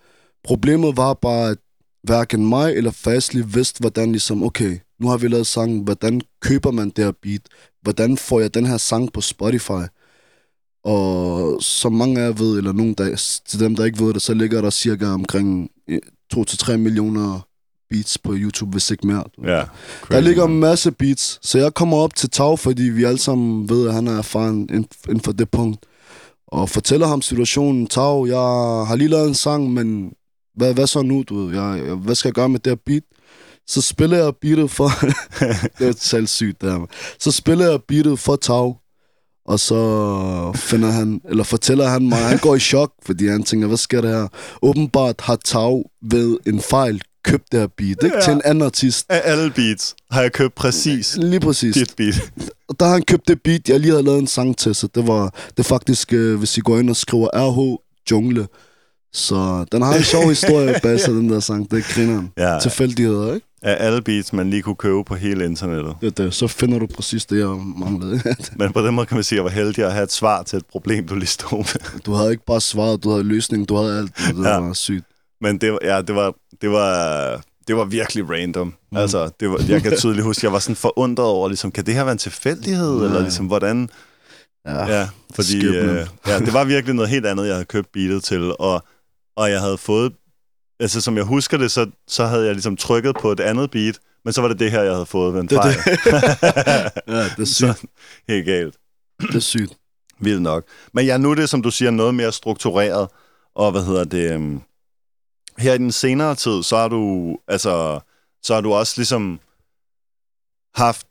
Speaker 2: Problemet var bare, at hverken mig eller Fastly vidste, hvordan ligesom, okay, nu har vi lavet sangen, hvordan køber man det her beat? Hvordan får jeg den her sang på Spotify? Og som mange af jer ved, eller nogen der, til dem, der ikke ved det, så ligger der cirka omkring eh, 2-3 millioner beats på YouTube, hvis ikke mere.
Speaker 1: Ja,
Speaker 2: Der
Speaker 1: crazy,
Speaker 2: ligger en masse beats, så jeg kommer op til Tag, fordi vi alle sammen ved, at han er erfaren inden for det punkt. Og fortæller ham situationen. Tag, jeg har lige lavet en sang, men hvad, hvad så nu? Du ved, jeg, jeg, hvad skal jeg gøre med det her beat? Så spiller jeg beatet for... (laughs) (laughs) det er totalt sygt, det her. Så spiller jeg beatet for Tag, og så finder han, eller fortæller han mig, han går i chok, fordi han tænker, hvad sker der her? Åbenbart har Tag ved en fejl købt det her beat, ikke?
Speaker 1: Ja.
Speaker 2: Til en anden artist.
Speaker 1: Af alle beats har jeg købt præcis
Speaker 2: Lige præcis.
Speaker 1: dit beat.
Speaker 2: Og der har han købt det beat, jeg lige havde lavet en sang til, så det var det er faktisk, øh, hvis I går ind og skriver RH Jungle, så den har en sjov (laughs) historie bag sig, den der sang. Det er grineren.
Speaker 1: Ja,
Speaker 2: Tilfældigheder, ikke?
Speaker 1: af alle beats, man lige kunne købe på hele internettet.
Speaker 2: Det, det. Så finder du præcis det, jeg manglede. (laughs)
Speaker 1: Men på den måde kan man sige, at jeg var heldig at have et svar til et problem, du lige stod med.
Speaker 2: du havde ikke bare svaret, du havde løsningen, du havde alt. Det
Speaker 1: Ja.
Speaker 2: var sygt.
Speaker 1: Men det, var- ja, det var, det var, det var virkelig random. Mm. Altså, det var, jeg kan (laughs) tydeligt huske, jeg var sådan forundret over, ligesom, kan det her være en tilfældighed?
Speaker 2: Ja.
Speaker 1: Eller ligesom, hvordan...
Speaker 2: Ja.
Speaker 1: Ja, fordi øh, ja, det var virkelig noget helt andet, jeg havde købt beatet til, og, og jeg havde fået, altså som jeg husker det, så, så havde jeg ligesom trykket på et andet beat, men så var det det her, jeg havde fået ved en
Speaker 2: Det er
Speaker 1: fejl. (laughs)
Speaker 2: ja, det er sygt.
Speaker 1: så, helt galt.
Speaker 2: Det er sygt.
Speaker 1: Vildt nok. Men ja, nu er det, som du siger, noget mere struktureret, og hvad hedder det, øhm, her i den senere tid, så har du, altså, så har du også ligesom haft,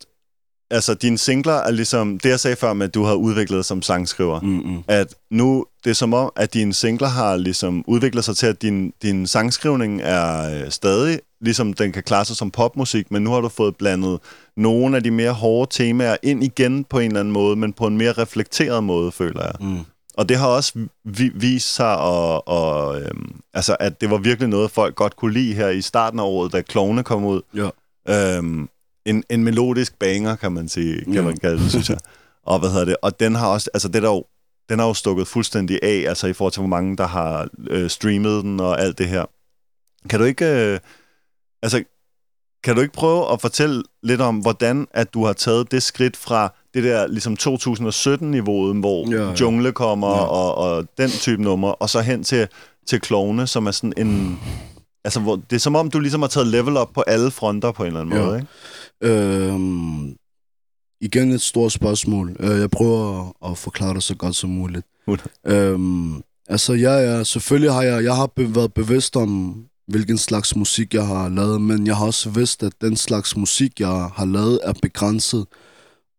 Speaker 1: altså dine singler er ligesom, det jeg sagde før med, at du har udviklet som sangskriver,
Speaker 2: Mm-mm.
Speaker 1: at nu, det er som om, at dine singler har ligesom udviklet sig til, at din, din sangskrivning er øh, stadig, ligesom den kan klare sig som popmusik, men nu har du fået blandet nogle af de mere hårde temaer ind igen på en eller anden måde, men på en mere reflekteret måde, føler jeg.
Speaker 2: Mm.
Speaker 1: Og det har også vi, vist sig, og, og, øhm, altså, at det var virkelig noget, folk godt kunne lide her i starten af året, da Klovne kom ud.
Speaker 2: Ja.
Speaker 1: Øhm, en, en melodisk banger, kan man sige, kan
Speaker 2: Ja.
Speaker 1: man kalde det, synes jeg. (laughs) Og hvad hedder det? Og den har også, altså det der jo, den har jo stukket fuldstændig af, altså i forhold til, hvor mange, der har øh, streamet den og alt det her. Kan du ikke, øh, altså, kan du ikke prøve at fortælle lidt om, hvordan at du har taget det skridt fra det der ligesom 2017-niveauet, hvor
Speaker 2: Ja,
Speaker 1: ja. Jungle kommer
Speaker 2: Ja.
Speaker 1: og, og den type nummer, og så hen til, til Klovne, som er sådan en... Altså, hvor, det er som om, du ligesom har taget level op på alle fronter på en eller anden
Speaker 2: Ja.
Speaker 1: måde, ikke?
Speaker 2: Øhm, igen et stort spørgsmål. Øh, Jeg prøver at, at forklare det så godt som muligt.
Speaker 1: Hundrede.
Speaker 2: Øhm, altså, ja, ja, selvfølgelig har jeg, jeg har be- været bevidst om, hvilken slags musik jeg har lavet, men jeg har også vidst, at den slags musik, jeg har lavet, er begrænset.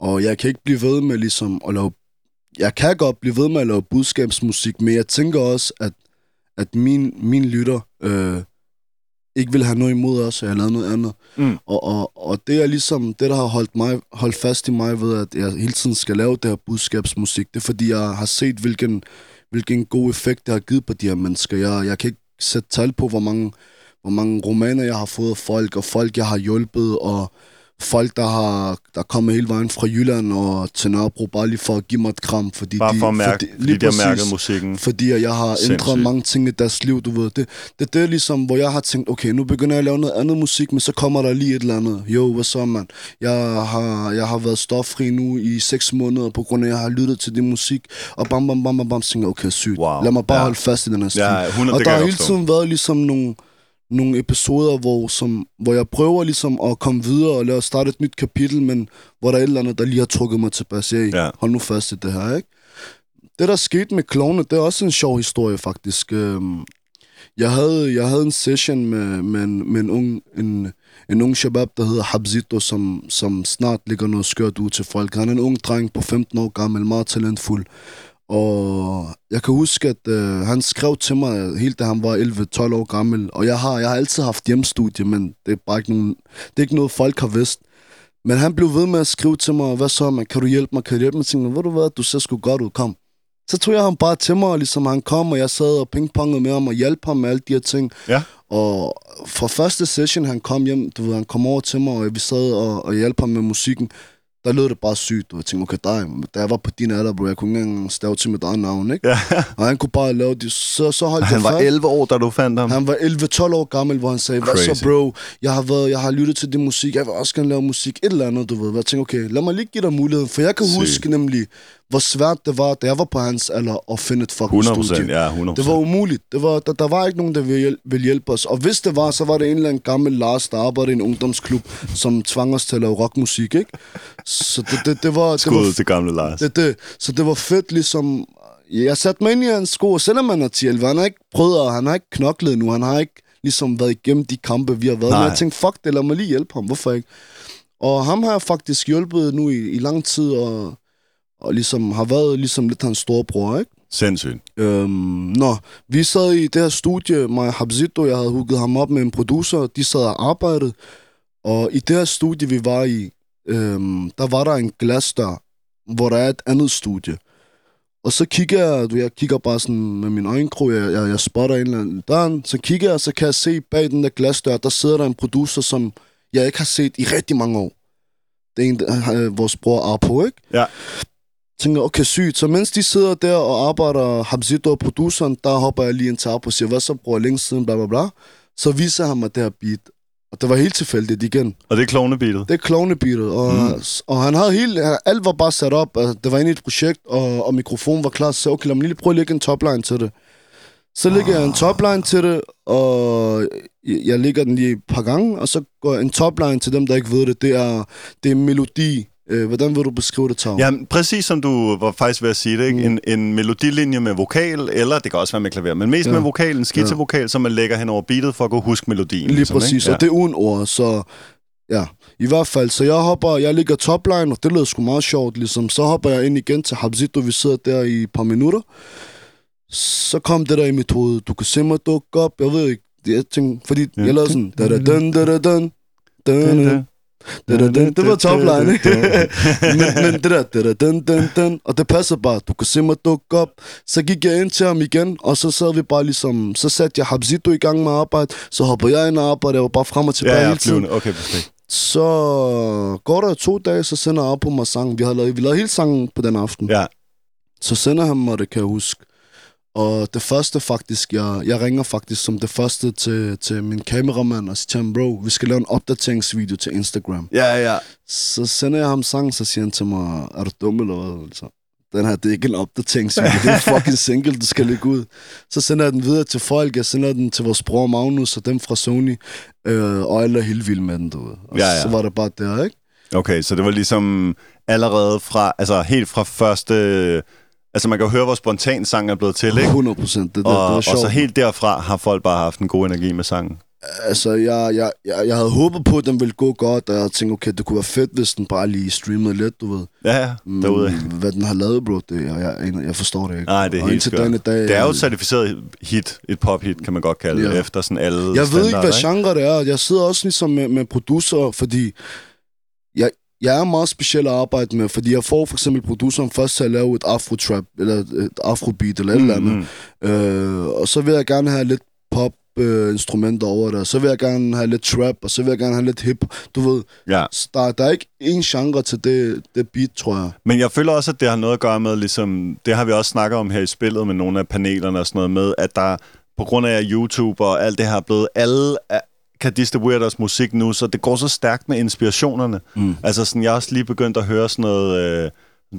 Speaker 2: Og jeg kan ikke blive ved med ligesom at lave... Jeg kan godt blive ved med at lave budskabsmusik, men jeg tænker også, at, at min, min lytter øh, ikke vil have noget imod os, at jeg lavet noget andet.
Speaker 1: Mm.
Speaker 2: Og, og, og det er ligesom det, der har holdt, mig, holdt fast i mig ved, at jeg hele tiden skal lave det her budskabsmusik. Det er fordi, jeg har set, hvilken, hvilken god effekt det har givet på de her mennesker. Jeg, jeg kan ikke sætte tal på, hvor mange, hvor mange romaner jeg har fået af folk, og folk, jeg har hjulpet, og folk, der har der er kommet hele vejen fra Jylland og til Nørrebro, bare lige for at give mig et kram. Fordi
Speaker 1: Bare
Speaker 2: de,
Speaker 1: for at mærke,
Speaker 2: fordi,
Speaker 1: fordi de har mærket musikken.
Speaker 2: fordi jeg har ændret
Speaker 1: Sindssygt.
Speaker 2: mange ting i deres liv, du ved. Det, det, det er ligesom, hvor jeg har tænkt, okay, nu begynder jeg at lave noget andet musik, men så kommer der lige et eller andet. Jo, hvad så, mand? Jeg har, jeg har været stoffri nu i seks måneder, på grund af, at jeg har lyttet til din musik, og bam, bam, bam, bam, bam, tænker okay, sygt.
Speaker 1: Wow.
Speaker 2: Lad mig bare
Speaker 1: Ja.
Speaker 2: holde fast i den her stil.
Speaker 1: Ja, 100,
Speaker 2: og
Speaker 1: det
Speaker 2: der har hele tiden været ligesom nogle, nogle episoder, hvor, som, hvor jeg prøver ligesom at komme videre og lave starte et nyt kapitel, men hvor der er et eller andet, der lige har trukket mig tilbage. Hey,
Speaker 1: Ja.
Speaker 2: hold nu fast i det her, ikke? det, der skete med klovne, det er også en sjov historie, faktisk. Øhm, jeg havde, jeg havde en session med, med, en, med en, ung, en, en ung shabab, der hedder Habzito, som, som snart ligger noget skørt ud til folk. Han er en ung dreng på 15 år gammel, meget talentfuld. Og jeg kan huske, at øh, han skrev til mig helt da han var 11-12 år gammel. Og jeg har, jeg har altid haft hjemstudie, men det er bare ikke, nogen, det er ikke noget, folk har vidst. Men han blev ved med at skrive til mig, hvad så, man, kan du hjælpe mig, kan du hjælpe mig? Jeg tænkte, ved du hvad, du ser sgu godt ud, kom. Så tog jeg ham bare til mig, og ligesom han kom, og jeg sad og pingpongede med ham og hjalp ham med alle de her ting.
Speaker 1: Ja.
Speaker 2: Og fra første session, han kom hjem, du ved, han kom over til mig, og vi sad og, og hjalp ham med musikken der lød det bare sygt, og jeg tænkte, okay, dig, da jeg var på din alder, bro, jeg kunne ikke engang stave til mit eget navn, ikke?
Speaker 1: Ja.
Speaker 2: Og han kunne bare lave det, så, så holdt
Speaker 1: Han var
Speaker 2: fast.
Speaker 1: 11 år, da du fandt ham.
Speaker 2: Han var 11-12 år gammel, hvor han sagde, hvad
Speaker 1: Crazy.
Speaker 2: så bro, jeg har, været, jeg har lyttet til din musik, jeg vil også gerne lave musik, et eller andet, du ved. Jeg tænkte, okay, lad mig lige give dig muligheden, for jeg kan
Speaker 1: Sygt.
Speaker 2: huske nemlig, hvor svært det var, da jeg var på hans alder, at finde et fucking
Speaker 1: 100
Speaker 2: studie.
Speaker 1: procent, ja, 100
Speaker 2: Det var umuligt. Det var, der, der var ikke nogen, der ville ville hjælpe os. Og hvis det var, så var det en eller anden gammel Lars, der arbejdede i en ungdomsklub, som tvang os til at lave rockmusik, ikke? Så det, det, det var... Det
Speaker 1: Skud
Speaker 2: var
Speaker 1: til gamle Lars.
Speaker 2: det, det, så det var fedt ligesom... Jeg satte mig ind i hans sko, og selvom han er 10 han har ikke prøvet, at- han har ikke knoklet nu, han har ikke ligesom været igennem de kampe, vi har været.
Speaker 1: Nej.
Speaker 2: Men jeg tænkte, fuck det, lad mig lige hjælpe ham, hvorfor ikke? Og ham har jeg faktisk hjulpet nu i, i lang tid, og, og ligesom har været ligesom lidt hans storebror, ikke?
Speaker 1: Sindssygt.
Speaker 2: Øhm, nå, vi sad i det her studie, mig og Habzito, jeg havde hooket ham op med en producer, de sad og arbejdede, og i det her studie, vi var i, øhm, der var der en glasdør, hvor der er et andet studie. Og så kigger jeg, du, jeg kigger bare sådan med min øjenkrog, jeg, jeg, jeg spotter en eller anden døren, så kigger jeg, så kan jeg se bag den der glasdør, der sidder der en producer, som jeg ikke har set i rigtig mange år. Det er en, øh, vores bror Arpo, ikke?
Speaker 1: Ja.
Speaker 2: Tænker, okay, sygt. Så mens de sidder der og arbejder, Habzito og produceren, der hopper jeg lige til Arpo og siger, hvad så, bror, længe siden, bla bla bla. Så viser han mig det her beat. Og det var helt tilfældigt igen.
Speaker 1: Og det er klovnebeatet.
Speaker 2: Det er klovnebeatet, og,
Speaker 1: Mm.
Speaker 2: og han havde helt, alt var bare sat op, altså, det var inde i et projekt, og, og mikrofonen var klar, så sagde, okay, lad mig lige prøve at lægge en topline til det. Så lægger jeg en topline til det, og jeg, jeg lægger den lige et par gange, og så går jeg en topline til dem, der ikke ved det, det er, det er melodi. Øh, hvordan vil du beskrive det, Tav?
Speaker 1: Ja, præcis som du var faktisk ved at sige det, ikke?
Speaker 2: Mm.
Speaker 1: En, en melodilinje med vokal, eller det kan også være med klaver, men mest ja.
Speaker 2: Ja.
Speaker 1: med vokal, en skitsevokal, som man lægger hen over beatet for at kunne huske melodien.
Speaker 2: Lige
Speaker 1: ligesom,
Speaker 2: præcis,
Speaker 1: ikke?
Speaker 2: og det er uden ord, så ja, i hvert fald. Så jeg hopper, jeg ligger topline, og det lød sgu meget sjovt, ligesom. Så hopper jeg ind igen til Habzito, vi sidder der i et par minutter. Så kom det der i mit hoved, du kan se mig dukke op, jeg ved ikke, jeg tænkte, fordi
Speaker 1: Ja.
Speaker 2: jeg lavede sådan, da da dun da da dun, dun da da da dun, det var topline, ikke? men, men det der, da da dun dun dun, og det passer bare, du kan se mig dukke op. Så gik jeg ind til ham igen, og så sad vi bare ligesom, så satte jeg Habzito i gang med at arbejde, så hopper jeg ind og arbejder, jeg var bare frem og tilbage
Speaker 1: Ja, ja,
Speaker 2: hele tiden.
Speaker 1: Okay, perfekt.
Speaker 2: Så går der to dage, så sender jeg på mig sangen. Vi har lavet, vi lavede hele sangen på den aften.
Speaker 1: Ja,
Speaker 2: Så sender han mig det, kan jeg huske. Og det første faktisk, jeg, jeg ringer faktisk som det første til, til min kameramand og siger til ham, bro, vi skal lave en opdateringsvideo til Instagram.
Speaker 1: ja, ja.
Speaker 2: Så sender jeg ham sangen, så siger han til mig, er du dum eller hvad? Altså, den her, det er ikke en opdateringsvideo, det er en (laughs) fucking single, du skal lægge ud. Så sender jeg den videre til folk, jeg sender den til vores bror Magnus og dem fra Sony, øh, og alle er helt vilde med den, du ved. Og
Speaker 1: Ja, ja.
Speaker 2: så var det bare der, ikke?
Speaker 1: Okay, så det var ligesom allerede fra, altså helt fra første... Altså man kan jo høre, hvor spontan sangen er blevet til, ikke?
Speaker 2: 100 procent. Det, det,
Speaker 1: Og,
Speaker 2: det var
Speaker 1: og så helt derfra har folk bare haft en god energi med sangen.
Speaker 2: Altså, jeg, jeg, jeg, jeg havde håbet på, at den ville gå godt, og jeg tænkte, okay, det kunne være fedt, hvis den bare lige streamede lidt, du ved.
Speaker 1: Ja, ja, derude.
Speaker 2: Men hvad den har lavet, bro, det, jeg, jeg, jeg forstår det ikke.
Speaker 1: Nej, det er
Speaker 2: og
Speaker 1: helt skørt.
Speaker 2: dag,
Speaker 1: Det er jo et certificeret hit, et pophit, kan man godt kalde det,
Speaker 2: Ja.
Speaker 1: efter sådan alle
Speaker 2: Jeg ved ikke, hvad genre det er. Jeg sidder også ligesom med, med producer, fordi jeg, er meget speciel at arbejde med, fordi jeg får for eksempel produceren først til at lave et afro-trap, eller et afro-beat, eller et eller andet.
Speaker 1: Mm,
Speaker 2: Øh, og så vil jeg gerne have lidt pop øh, instrumenter over det, og så vil jeg gerne have lidt trap, og så vil jeg gerne have lidt hip, du ved.
Speaker 1: ja.
Speaker 2: Der, der er ikke én genre til det, det beat, tror jeg.
Speaker 1: Men jeg føler også, at det har noget at gøre med, ligesom, det har vi også snakket om her i spillet med nogle af panelerne og sådan noget med, at der på grund af YouTube og alt det her er blevet, alle kan distribuere deres musik nu, så det går så stærkt med inspirationerne.
Speaker 2: Mm.
Speaker 1: Altså sådan, jeg har også lige begyndt at høre sådan noget, øh,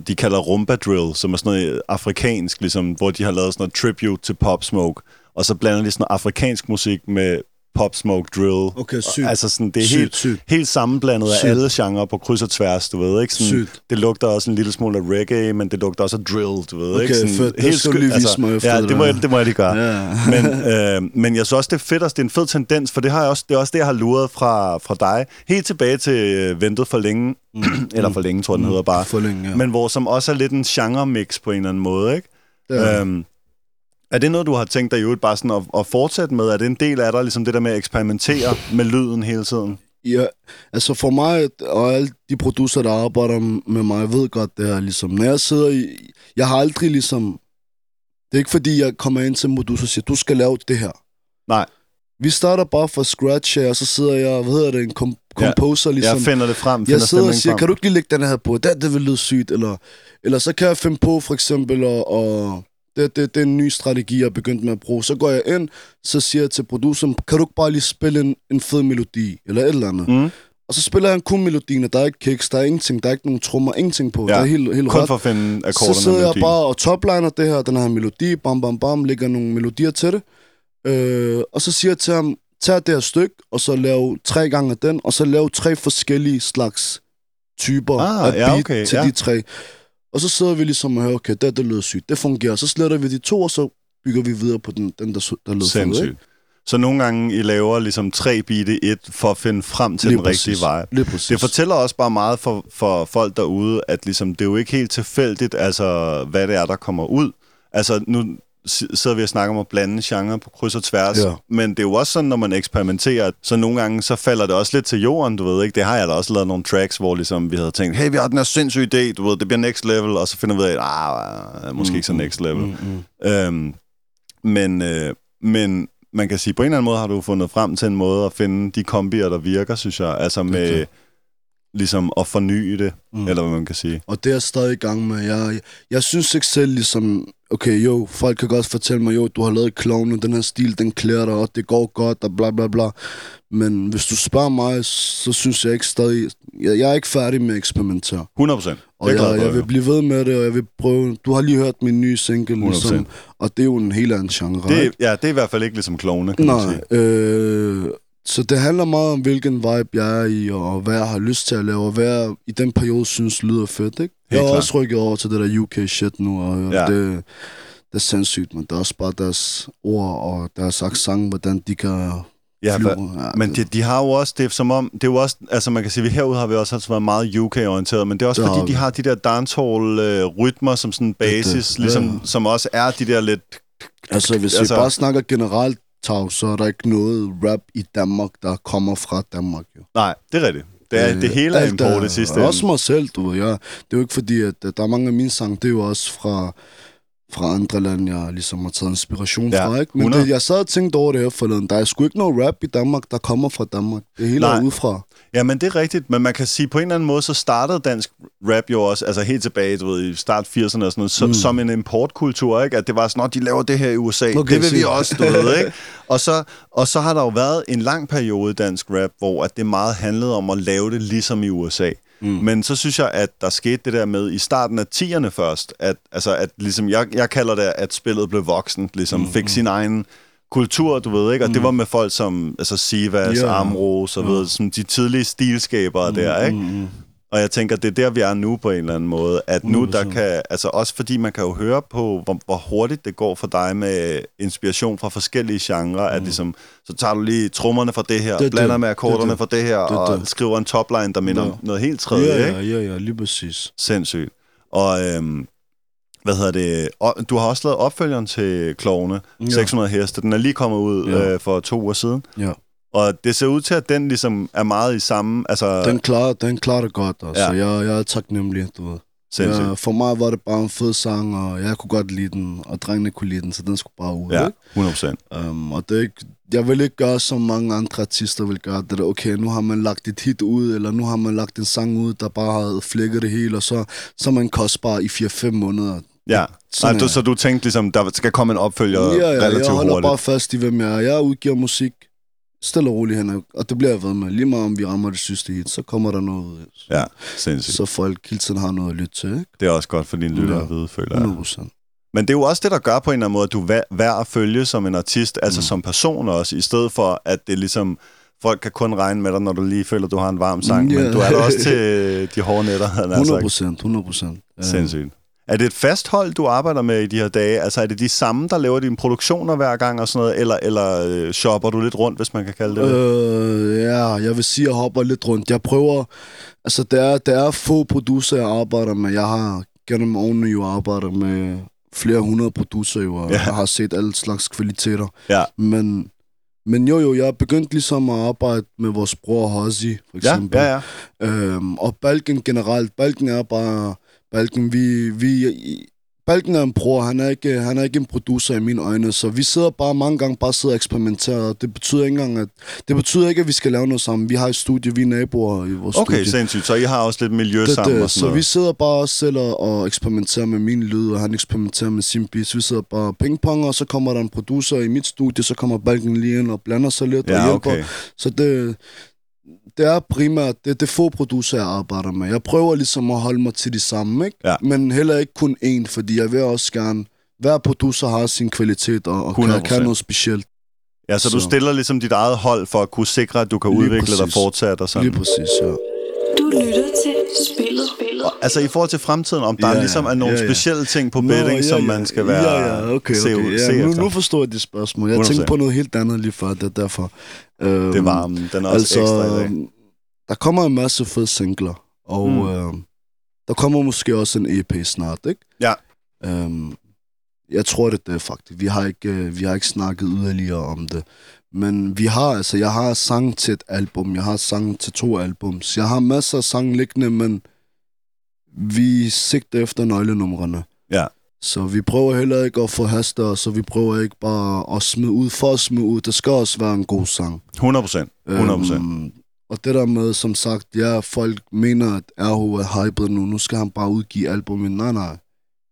Speaker 1: de kalder rumba drill, som er sådan noget afrikansk, ligesom, hvor de har lavet sådan noget tribute til Pop Smoke, og så blander de sådan noget afrikansk musik med pop smoke drill.
Speaker 2: Okay, sygt.
Speaker 1: Altså sådan, det er
Speaker 2: Sygt,
Speaker 1: helt,
Speaker 2: sygt.
Speaker 1: helt sammenblandet af
Speaker 2: Sygt.
Speaker 1: alle genrer på kryds og tværs, du ved, ikke? Sådan,
Speaker 2: Sygt.
Speaker 1: Det lugter også en lille smule af reggae, men det lugter også af drill, du ved,
Speaker 2: Okay,
Speaker 1: ikke? Sådan,
Speaker 2: fedt. Det skal du lige vise mig efter
Speaker 1: Ja,
Speaker 2: det
Speaker 1: må, jeg, det må jeg lige gøre.
Speaker 2: Ja.
Speaker 1: men, øh, men jeg synes også, det er fedt, og det er en fed tendens, for det, har jeg også, det er også det, jeg har luret fra, fra dig. Helt tilbage til øh, Ventet for længe, (clears throat) eller for længe, tror jeg, den hedder bare.
Speaker 2: Mm. For længe, ja.
Speaker 1: Men hvor som også er lidt en genre-mix på en eller anden måde, ikke?
Speaker 2: Ja.
Speaker 1: Øhm, er det noget, du har tænkt dig i øvrigt bare sådan at, at fortsætte med? Er det en del af dig, ligesom det der med at eksperimentere med lyden hele tiden?
Speaker 2: Ja, altså for mig, og alle de producer, der arbejder med mig, ved godt det her, ligesom, når jeg sidder i, jeg har aldrig ligesom, det er ikke fordi, jeg kommer ind til en producer og siger, du skal lave det her.
Speaker 1: Nej.
Speaker 2: Vi starter bare fra scratch her, og så sidder jeg, hvad hedder det, en kom-
Speaker 1: Ja,
Speaker 2: composer, ligesom.
Speaker 1: Jeg finder det frem, finder
Speaker 2: jeg sidder og siger,
Speaker 1: frem.
Speaker 2: kan du ikke lige lægge den her på? Det, det vil lyde sygt. Eller, eller så kan jeg finde på, for eksempel, og, og det, det, det er en ny strategi, jeg er begyndt med at bruge. Så går jeg ind, så siger jeg til produceren, kan du ikke bare lige spille en, en fed melodi? Eller et eller andet.
Speaker 1: Mm.
Speaker 2: Og så spiller han kun melodien, og der er ikke kicks, der er ingenting, der er ikke nogen trommer, ingenting på.
Speaker 1: Ja,
Speaker 2: Det er helt, helt
Speaker 1: Kun
Speaker 2: ret.
Speaker 1: for at finde
Speaker 2: Så
Speaker 1: akkorderne
Speaker 2: sidder
Speaker 1: med
Speaker 2: jeg bare og topliner det her, den her melodi, bam, bam, bam, lægger nogle melodier til det. Øh, og så siger jeg til ham, tag det her stykke, og så lav tre gange den, og så lav tre forskellige slags typer
Speaker 1: Ah,
Speaker 2: af
Speaker 1: ja,
Speaker 2: beat
Speaker 1: okay,
Speaker 2: til
Speaker 1: ja.
Speaker 2: de tre. Og så sidder vi ligesom og hører, okay, det, det lyder sygt, det fungerer. Så sletter vi de to, og så bygger vi videre på den, den der, der lød ikke?
Speaker 1: Sindssygt. Så nogle gange I laver ligesom tre i et, for at finde frem til
Speaker 2: Lige
Speaker 1: den rigtige
Speaker 2: præcis.
Speaker 1: vej.
Speaker 2: Lige præcis.
Speaker 1: Det fortæller også bare meget for, for folk derude, at ligesom, det er jo ikke helt tilfældigt, altså, hvad det er, der kommer ud. Altså, nu sidder vi og snakker om at blande genre på kryds og tværs,
Speaker 2: Ja.
Speaker 1: men det er jo også sådan, når man eksperimenterer, så nogle gange, så falder det også lidt til jorden, du ved ikke. Det har jeg da også lavet nogle tracks, hvor ligesom, vi havde tænkt, hey, vi har den her sindssyge idé, du ved, det bliver next level, og så finder vi ud af, ah, måske ikke så next level.
Speaker 2: Mm, mm.
Speaker 1: Øhm, men, øh, men man kan sige, på en eller anden måde har du fundet frem til en måde at finde de kombier, der virker, synes jeg. Altså med
Speaker 2: Okay.
Speaker 1: Ligesom at forny det,
Speaker 2: Mm.
Speaker 1: eller hvad man kan sige.
Speaker 2: Og det er jeg stadig i gang med. Jeg, jeg, jeg synes ikke selv ligesom, okay, jo, folk kan godt fortælle mig, jo, du har lavet klovne, den her stil, den klæder dig, og det går godt, og bla bla bla. Men hvis du spørger mig, så synes jeg ikke stadig, jeg, jeg er ikke færdig med at eksperimentere.
Speaker 1: 100 procent.
Speaker 2: Og jeg, jeg vil blive ved med det, og jeg vil prøve, du har lige hørt min nye single,
Speaker 1: 100%.
Speaker 2: ligesom, og det er jo en helt anden genre,
Speaker 1: det,
Speaker 2: ikke?
Speaker 1: ja, det er i hvert fald ikke ligesom klovne, kan man
Speaker 2: Nej,
Speaker 1: sige.
Speaker 2: øh, så det handler meget om, hvilken vibe jeg er i, og hvad jeg har lyst til at lave, og hvad jeg i den periode synes lyder fedt, ikke? jeg har
Speaker 1: klart.
Speaker 2: også rykket over til det der UK shit nu, og
Speaker 1: Ja.
Speaker 2: ja. det, det er sindssygt, men det er også bare deres ord og deres accent, hvordan de kan
Speaker 1: Ja,
Speaker 2: flyve. Ja,
Speaker 1: men
Speaker 2: det-
Speaker 1: de, de har jo også, det er som om, det er jo også, altså man kan sige, vi herude har vi også altid været meget UK-orienteret, men det er også
Speaker 2: Det
Speaker 1: fordi,
Speaker 2: har
Speaker 1: de har de der dancehall-rytmer som sådan en
Speaker 2: det.
Speaker 1: basis,
Speaker 2: Ja.
Speaker 1: ligesom, som også er de der lidt...
Speaker 2: Altså, hvis altså- vi bare snakker generelt, Tav, så er der ikke noget rap i Danmark, der kommer fra Danmark, jo.
Speaker 1: Nej, det er rigtigt. Det, er,
Speaker 2: Øh,
Speaker 1: det hele er
Speaker 2: alt
Speaker 1: import sidste
Speaker 2: Også mig selv, du ved. Jeg, det er jo ikke fordi, at at der er mange af mine sange, det er jo også fra, fra andre lande, jeg ligesom har taget inspiration
Speaker 1: Ja,
Speaker 2: fra. Ikke? Men
Speaker 1: 100.
Speaker 2: det, jeg sad og tænkte over det her forleden. Der er sgu ikke noget rap i Danmark, der kommer fra Danmark. Det hele
Speaker 1: Nej.
Speaker 2: er udefra.
Speaker 1: Ja, men det er rigtigt, men man kan sige, på en eller anden måde, så startede dansk rap jo også, altså helt tilbage, du ved, i start 80'erne og sådan noget, så, mm. som en importkultur, ikke? At det var sådan, at de laver det her i USA,
Speaker 2: Okay,
Speaker 1: det vil vi også, du ved, ikke? (laughs) Og så, og så har der jo været en lang periode i dansk rap, hvor at det meget handlede om at lave det ligesom i USA. Mm. Men så synes jeg, at der skete det der med i starten af 10'erne først, at, altså, at ligesom, jeg, jeg kalder det, at spillet blev voksen, ligesom mm. fik sin egen kultur, du ved, ikke? Og mm. det var med folk som altså Sivas, yeah. Amro, så ved, som de tidlige stilskabere mm. der, ikke?
Speaker 2: Mm,
Speaker 1: Og jeg tænker, det er der, vi er nu på en eller anden måde. At nu, der
Speaker 2: 100%.
Speaker 1: kan... Altså også fordi man kan jo høre på, hvor, hvor hurtigt det går for dig med inspiration fra forskellige genrer. At ligesom, så tager du lige trommerne fra det her,
Speaker 2: Det er
Speaker 1: blander
Speaker 2: det.
Speaker 1: med akkorderne
Speaker 2: Det er det.
Speaker 1: fra det her,
Speaker 2: Det
Speaker 1: og
Speaker 2: det.
Speaker 1: skriver en topline, der minder
Speaker 2: Ja.
Speaker 1: om noget helt tredje,
Speaker 2: ja,
Speaker 1: ikke?
Speaker 2: ja, ja, ja, lige præcis.
Speaker 1: Sindssygt. Og øhm, hvad hedder det? Du har også lavet opfølgeren til Klovne,
Speaker 2: Ja.
Speaker 1: 600 heste. Den er lige kommet ud
Speaker 2: Ja.
Speaker 1: øh, for to uger siden.
Speaker 2: Ja.
Speaker 1: Og det ser ud til, at den ligesom er meget i samme... Altså,
Speaker 2: Den klarer, den klarer det godt, altså.
Speaker 1: Ja.
Speaker 2: Jeg, jeg er taknemmelig, du ved.
Speaker 1: sindssygt.
Speaker 2: Ja, for mig var det bare en fed sang, og jeg kunne godt lide den, og drengene kunne lide den, så den skulle bare ud,
Speaker 1: Ja,
Speaker 2: ikke?
Speaker 1: 100 procent.
Speaker 2: Um, og det er ikke, jeg vil ikke gøre, som mange andre artister vil gøre. Det der, okay, nu har man lagt et hit ud, eller nu har man lagt en sang ud, der bare har flækket det hele, og så, så er man kostbar i 4-5 måneder.
Speaker 1: Ja, Nej, du,
Speaker 2: er
Speaker 1: så du tænkte ligesom, der skal komme en opfølger
Speaker 2: ja, ja,
Speaker 1: relativt
Speaker 2: jeg holder
Speaker 1: hurtigt?
Speaker 2: bare fast i, hvem jeg er. Jeg udgiver musik stille og roligt hen, og det bliver jeg ved med. Lige meget om vi rammer det sidste hit, så kommer der noget.
Speaker 1: Ja, sindssygt.
Speaker 2: Så folk hele tiden har noget at lytte til, ikke?
Speaker 1: Det er også godt for dine lyttere
Speaker 2: Ja.
Speaker 1: at vide, føler jeg.
Speaker 2: 100 procent.
Speaker 1: Men det er jo også det, der gør på en eller anden måde, at du er værd at følge som en artist, altså mm. som person også, i stedet for, at det ligesom folk kan kun regne med dig, når du lige føler, du har en varm sang, yeah. men du er der også til (laughs) de hårde havde
Speaker 2: 100 procent, 100 procent.
Speaker 1: Sindssygt. Er det et fast hold, du arbejder med i de her dage? Altså er det de samme, der laver dine produktioner hver gang og sådan noget, eller, eller øh, shopper du lidt rundt, hvis man kan kalde det
Speaker 2: øh, Ja, jeg vil sige, at jeg hopper lidt rundt. Jeg prøver... Altså, der er, der er få producer, jeg arbejder med. Jeg har gennem årene jo arbejdet med flere hundrede producer, jo, og ja. jeg har set alle slags kvaliteter.
Speaker 1: Ja.
Speaker 2: Men men jo, jo, jeg er begyndt ligesom at arbejde med vores bror Hossi, for eksempel.
Speaker 1: Ja, ja, ja.
Speaker 2: Øhm, og Balken generelt, Balken er bare... Balken, vi, vi, Balken er en bror, han er, ikke, han er ikke en producer i mine øjne, så vi sidder bare mange gange bare sidder og eksperimenterer, og det betyder ikke engang, at, det betyder ikke, at vi skal lave noget sammen. Vi har et studie, vi er naboer i vores
Speaker 1: okay,
Speaker 2: studie.
Speaker 1: Okay, sindssygt. Så I har også lidt miljø det, sammen det, og sådan
Speaker 2: Så
Speaker 1: noget.
Speaker 2: vi sidder bare også selv og, og eksperimenterer med min lyd, og han eksperimenterer med sin beats. Vi sidder bare pingpong, og så kommer der en producer i mit studie, så kommer Balken lige ind og blander sig lidt
Speaker 1: ja,
Speaker 2: og hjælper.
Speaker 1: Okay.
Speaker 2: Så det, det er primært, det, det er få producer, jeg arbejder med. Jeg prøver ligesom at holde mig til de samme, ikke?
Speaker 1: Ja.
Speaker 2: Men heller ikke kun én, fordi jeg vil også gerne... Hver producer har sin kvalitet og, og kan, kan noget specielt.
Speaker 1: Ja, så, så du stiller ligesom dit eget hold for at kunne sikre, at du kan Lige udvikle præcis. dig fortsat og sådan.
Speaker 2: Lige præcis, ja.
Speaker 3: Du lytter til spillet.
Speaker 1: Og, altså i forhold til fremtiden, om der ja, ligesom er nogle ja, ja. specielle ting på betting, ja, ja. som man skal være
Speaker 2: ja, ja, okay, se, okay. Se ja, nu, nu forstår jeg det spørgsmål. Jeg tænkte på noget helt andet lige før, det er derfor.
Speaker 1: Øhm, det var den er også altså, ekstra i dag.
Speaker 2: Der kommer en masse fede singler, og mm. øh, der kommer måske også en EP snart, ikke?
Speaker 1: Ja.
Speaker 2: Øhm, jeg tror det, det er faktisk. Vi har ikke, øh, vi har ikke snakket yderligere om det. Men vi har, altså, jeg har sang til et album, jeg har sang til to albums. Jeg har masser af sang liggende, men vi sigter efter nøglenumrene.
Speaker 1: Ja.
Speaker 2: Så vi prøver heller ikke at forhaste os, så vi prøver ikke bare at smide ud for at smide ud. Det skal også være en god sang.
Speaker 1: 100 procent. 100 procent. Øhm,
Speaker 2: og det der med, som sagt, ja, folk mener, at RH er hyped nu. Nu skal han bare udgive albumet. Nej, nej.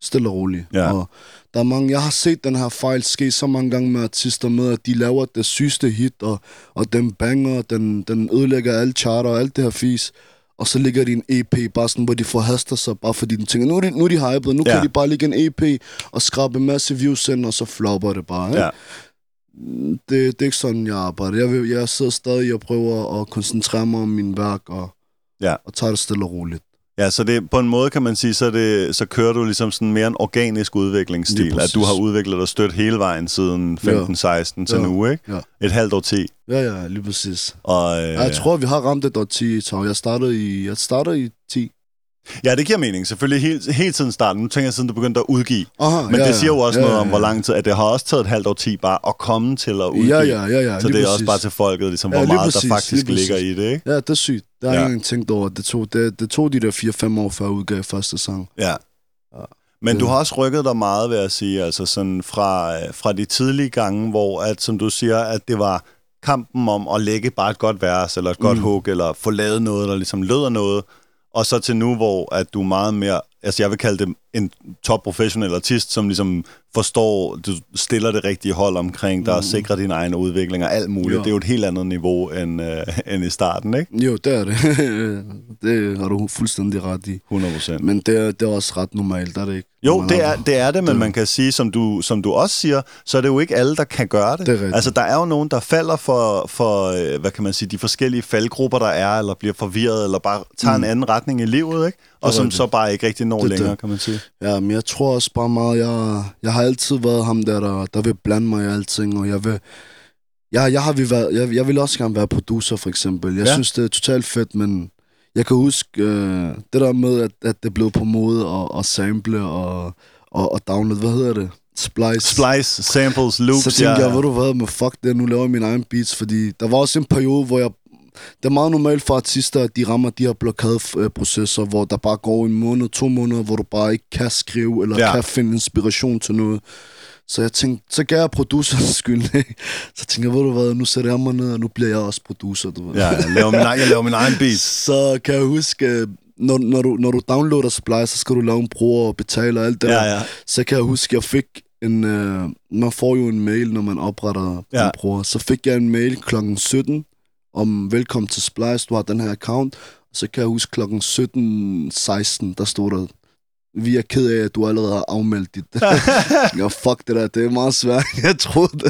Speaker 2: Stille og roligt.
Speaker 1: Ja.
Speaker 2: Og der er mange, jeg har set den her fejl ske så mange gange med artister med, at de laver det sygeste hit, og, og den banger, den, den ødelægger alle charter og alt det her fis. Og så ligger de en EP, bare sådan, hvor de forhaster sig, bare fordi de tænker, nu er de, nu er de hyped, nu ja. kan de bare ligge en EP og skrabe en masse views ind, og så flopper det bare. Ikke?
Speaker 1: Ja.
Speaker 2: Det, det er ikke sådan, jeg arbejder. Jeg, vil, jeg sidder stadig og prøver at koncentrere mig om min værk, og,
Speaker 1: ja.
Speaker 2: og tager det stille og roligt.
Speaker 1: Ja, så det, på en måde kan man sige, så, det, så kører du ligesom sådan mere en organisk udviklingsstil, at du har udviklet dig stødt hele vejen siden 15-16 ja. til ja. nu, ikke?
Speaker 2: Ja.
Speaker 1: Et halvt år ti.
Speaker 2: Ja, ja, lige præcis.
Speaker 1: Og, øh,
Speaker 2: jeg tror, vi har ramt et år 10, så jeg startede i, jeg startede i 10.
Speaker 1: Ja, det giver mening. Selvfølgelig helt, helt siden starten. Nu tænker jeg, siden du begyndte at udgive.
Speaker 2: Aha,
Speaker 1: Men
Speaker 2: ja,
Speaker 1: det siger jo også
Speaker 2: ja,
Speaker 1: noget
Speaker 2: ja,
Speaker 1: om, hvor lang tid, at det har også taget et halvt år ti bare at komme til at udgive.
Speaker 2: Ja, ja, ja. ja
Speaker 1: så det er
Speaker 2: præcis.
Speaker 1: også bare til folket, ligesom, hvor ja, meget præcis, der faktisk ligger i det, ikke?
Speaker 2: Ja, det er sygt. Der har ja. ingen tænkt over. Det tog, det, det tog de der 4-5 år før jeg udgav første sang.
Speaker 1: Ja. ja. Men du har også rykket dig meget, vil jeg sige, altså sådan fra, fra de tidlige gange, hvor, at, som du siger, at det var kampen om at lægge bare et godt vers, eller et godt mm. hook, eller få lavet noget, der ligesom løder noget, og så til nu, hvor at du er meget mere, altså jeg vil kalde det en top professionel artist, som ligesom forstår, du stiller det rigtige hold omkring dig, mm. sikrer din egen udvikling og alt muligt. Jo. Det er jo et helt andet niveau end, øh, end i starten, ikke?
Speaker 2: Jo, det er det. (laughs) det har du fuldstændig ret i.
Speaker 1: 100%.
Speaker 2: Men det er, det er også ret normalt, er det ikke?
Speaker 1: Jo, det er, det er det, men det. man kan sige, som du, som du også siger, så er det jo ikke alle, der kan gøre det.
Speaker 2: det er
Speaker 1: altså, der er jo nogen, der falder for, for, øh, hvad kan man sige, de forskellige faldgrupper, der er, eller bliver forvirret, eller bare tager mm. en anden retning i livet, ikke? Og som det. så bare ikke rigtig når det, længere, det. kan man sige.
Speaker 2: Ja, men jeg tror også bare meget, jeg, jeg har altid været ham der, der, der vil blande mig i alting, og jeg vil... Jeg, jeg, har vil være, jeg, jeg vil også gerne være producer, for eksempel. Jeg ja. synes, det er totalt fedt, men jeg kan huske øh, det der med, at, at det blev på mode at, at sample og, og, og downloade, hvad hedder det? Splice.
Speaker 1: Splice, samples, loops,
Speaker 2: Så tænkte ja. jeg, ved du hvad, med fuck det, nu laver jeg min egen beats, fordi der var også en periode, hvor jeg det er meget normalt for artister, at de rammer de her blokadeprocesser, hvor der bare går en måned, to måneder, hvor du bare ikke kan skrive, eller ja. kan finde inspiration til noget. Så jeg tænkte, så gav jeg produceren skyld, ikke? Så tænkte jeg, ved du hvad, nu sætter jeg mig ned, og nu bliver jeg også producer, du ved.
Speaker 1: Ja, jeg laver min, egen, jeg laver min egen beat. (laughs)
Speaker 2: Så kan jeg huske, når, når, du, når du downloader Splice, så skal du lave en bruger og betale og alt det
Speaker 1: ja,
Speaker 2: der.
Speaker 1: Ja.
Speaker 2: Så kan jeg huske, jeg fik en... Øh, man får jo en mail, når man opretter ja. en bruger. Så fik jeg en mail klokken 17, om velkommen til Splice, du har den her account. Så kan jeg huske klokken 17.16, der stod der, vi er ked af, at du allerede har afmeldt dit. (laughs) ja, fuck det der, det er meget svært, (laughs) jeg troede.